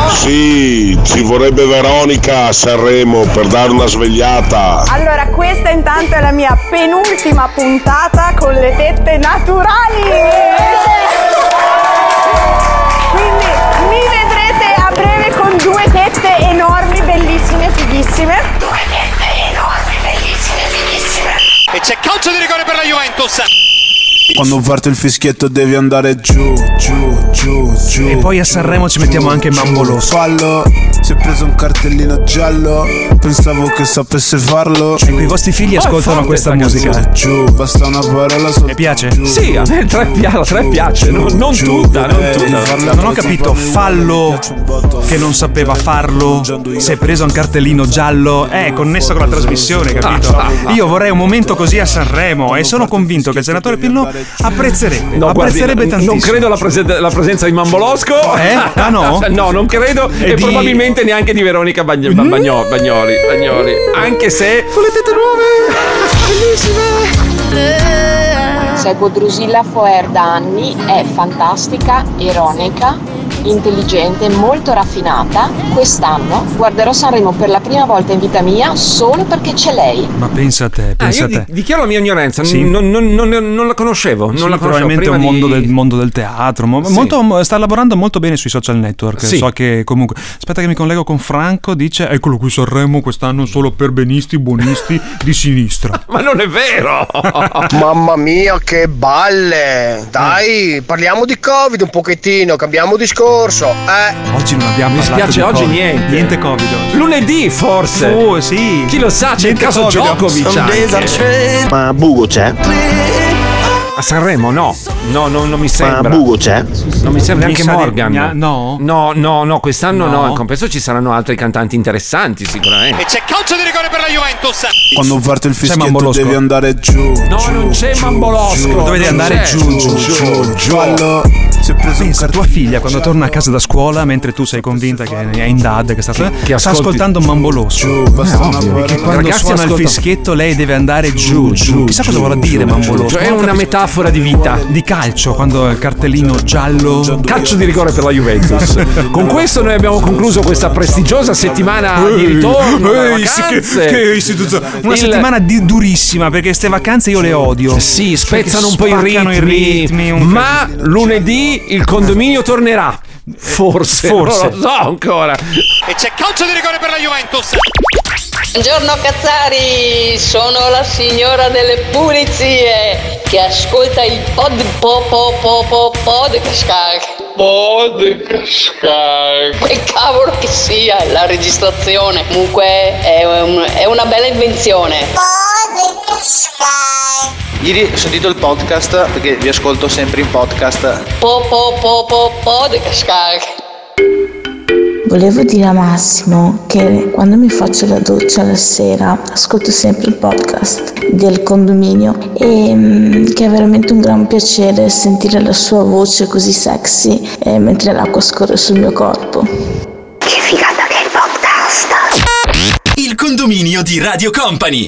Sì, ci vorrebbe Veronica a Sanremo per dare una svegliata. Allora, questa intanto è la mia penultima puntata con le tette naturali! Quindi mi vedrete a breve con due tette enormi, bellissime, fighissime. Due tette enormi, bellissime, fighissime. E c'è calcio di rigore per la Juventus. Quando parte il fischietto devi andare giù, giù, giù, giù. E poi a Sanremo ci mettiamo anche Mambolò. Fallo, si è preso un cartellino giallo. Pensavo che sapesse farlo. Ecco, i vostri figli ascoltano questa musica. Giù, basta una parola Mi piace? Sì, a me tre pi- la tre piace, non, non tutta, non tutta. Non ho capito, fallo che non sapeva farlo, si è preso un cartellino giallo, è connesso con la trasmissione, capito? Io vorrei un momento così a Sanremo e sono convinto che il senatore Pillon apprezzerebbe, No, guardi, apprezzerebbe n- tantissimo. non credo alla, presen- la presenza di Mambolosco. Eh? Ah, no? <laughs> no, non credo. E E, di- probabilmente neanche di Veronica Bagn- Ba- Bagno- Bagnoli, Bagnoli. Anche se. Con le tette nuove! Bellissime! seguo Drusilla Foer da anni, è fantastica, ironica, intelligente, molto raffinata. Quest'anno guarderò Sanremo per la prima volta in vita mia solo perché c'è lei. Ma pensa a te, Ah, pensa io a te. di- dichiaro la mia ignoranza, Sì. non, non- non- non la conoscevo. Non Sì, la conoscevo. probabilmente è un mondo, di- del, mondo del teatro. mo- Sì. molto- sta lavorando molto bene sui social network. Sì. So che comunque. Aspetta, che mi collego con Franco. Dice: Eccolo qui Sanremo quest'anno solo per benisti, buonisti di sinistra. <laughs> Ma non è vero! <laughs> Mamma mia, che balle! Dai, parliamo di Covid un pochettino, cambiamo discorso. Eh. Oggi non abbiamo Mi parlato spiace oggi Covid. niente. Niente Covid oggi. Lunedì forse. Oh, sì. Chi lo sa, c'è il Niente caso Covid. Djokovic anche. Ma Bugo c'è? A Sanremo no. No, no, non mi sembra. Ma Bugo c'è? Non mi sembra neanche Morgan. mia- no? No, no, no, quest'anno no. No. In compenso ci saranno altri cantanti interessanti sicuramente. E c'è calcio di rigore per la Juventus. Quando parte il fischietto devi andare giù. No, non c'è Mambolosco. Dovete non andare giù, giù, giù, giù. Fallo. Si è preso un Pensa, tua figlia quando torna a casa da scuola, mentre tu sei convinta che è in dad, che sta, sta ascolti- ascoltando Mambolosco. una Che quando Ragazzi, suona il fischietto lei deve andare giù, giù. Chissà cosa vuole dire Mambolosco. Cioè, è una capisco. Metafora di vita. di calcio, quando il cartellino giallo. Calcio di rigore per la Juventus. Con questo noi abbiamo concluso questa prestigiosa settimana di ritorno. Ehi, sì, che- che istituzione. Una Il- settimana di- durissima perché queste vacanze io le odio. Sì, spezzano un po' i ritmi, i ritmi, ma lunedì il condominio tornerà. Forse, Forse. non lo so ancora. E c'è calcio di rigore per la Juventus. Buongiorno Cazzari, sono la signora delle pulizie che ascolta il pod po po po po podcast. Podcast. Che cavolo che sia la registrazione. Comunque è, un- è una bella invenzione. Ieri ho sentito il podcast perché vi ascolto sempre in podcast. Po po po po podcast. Volevo dire a Massimo che quando mi faccio la doccia la sera ascolto sempre il podcast del condominio e mm, che è veramente un gran piacere sentire la sua voce così sexy eh, mentre l'acqua scorre sul mio corpo. Il condominio di Radio Company.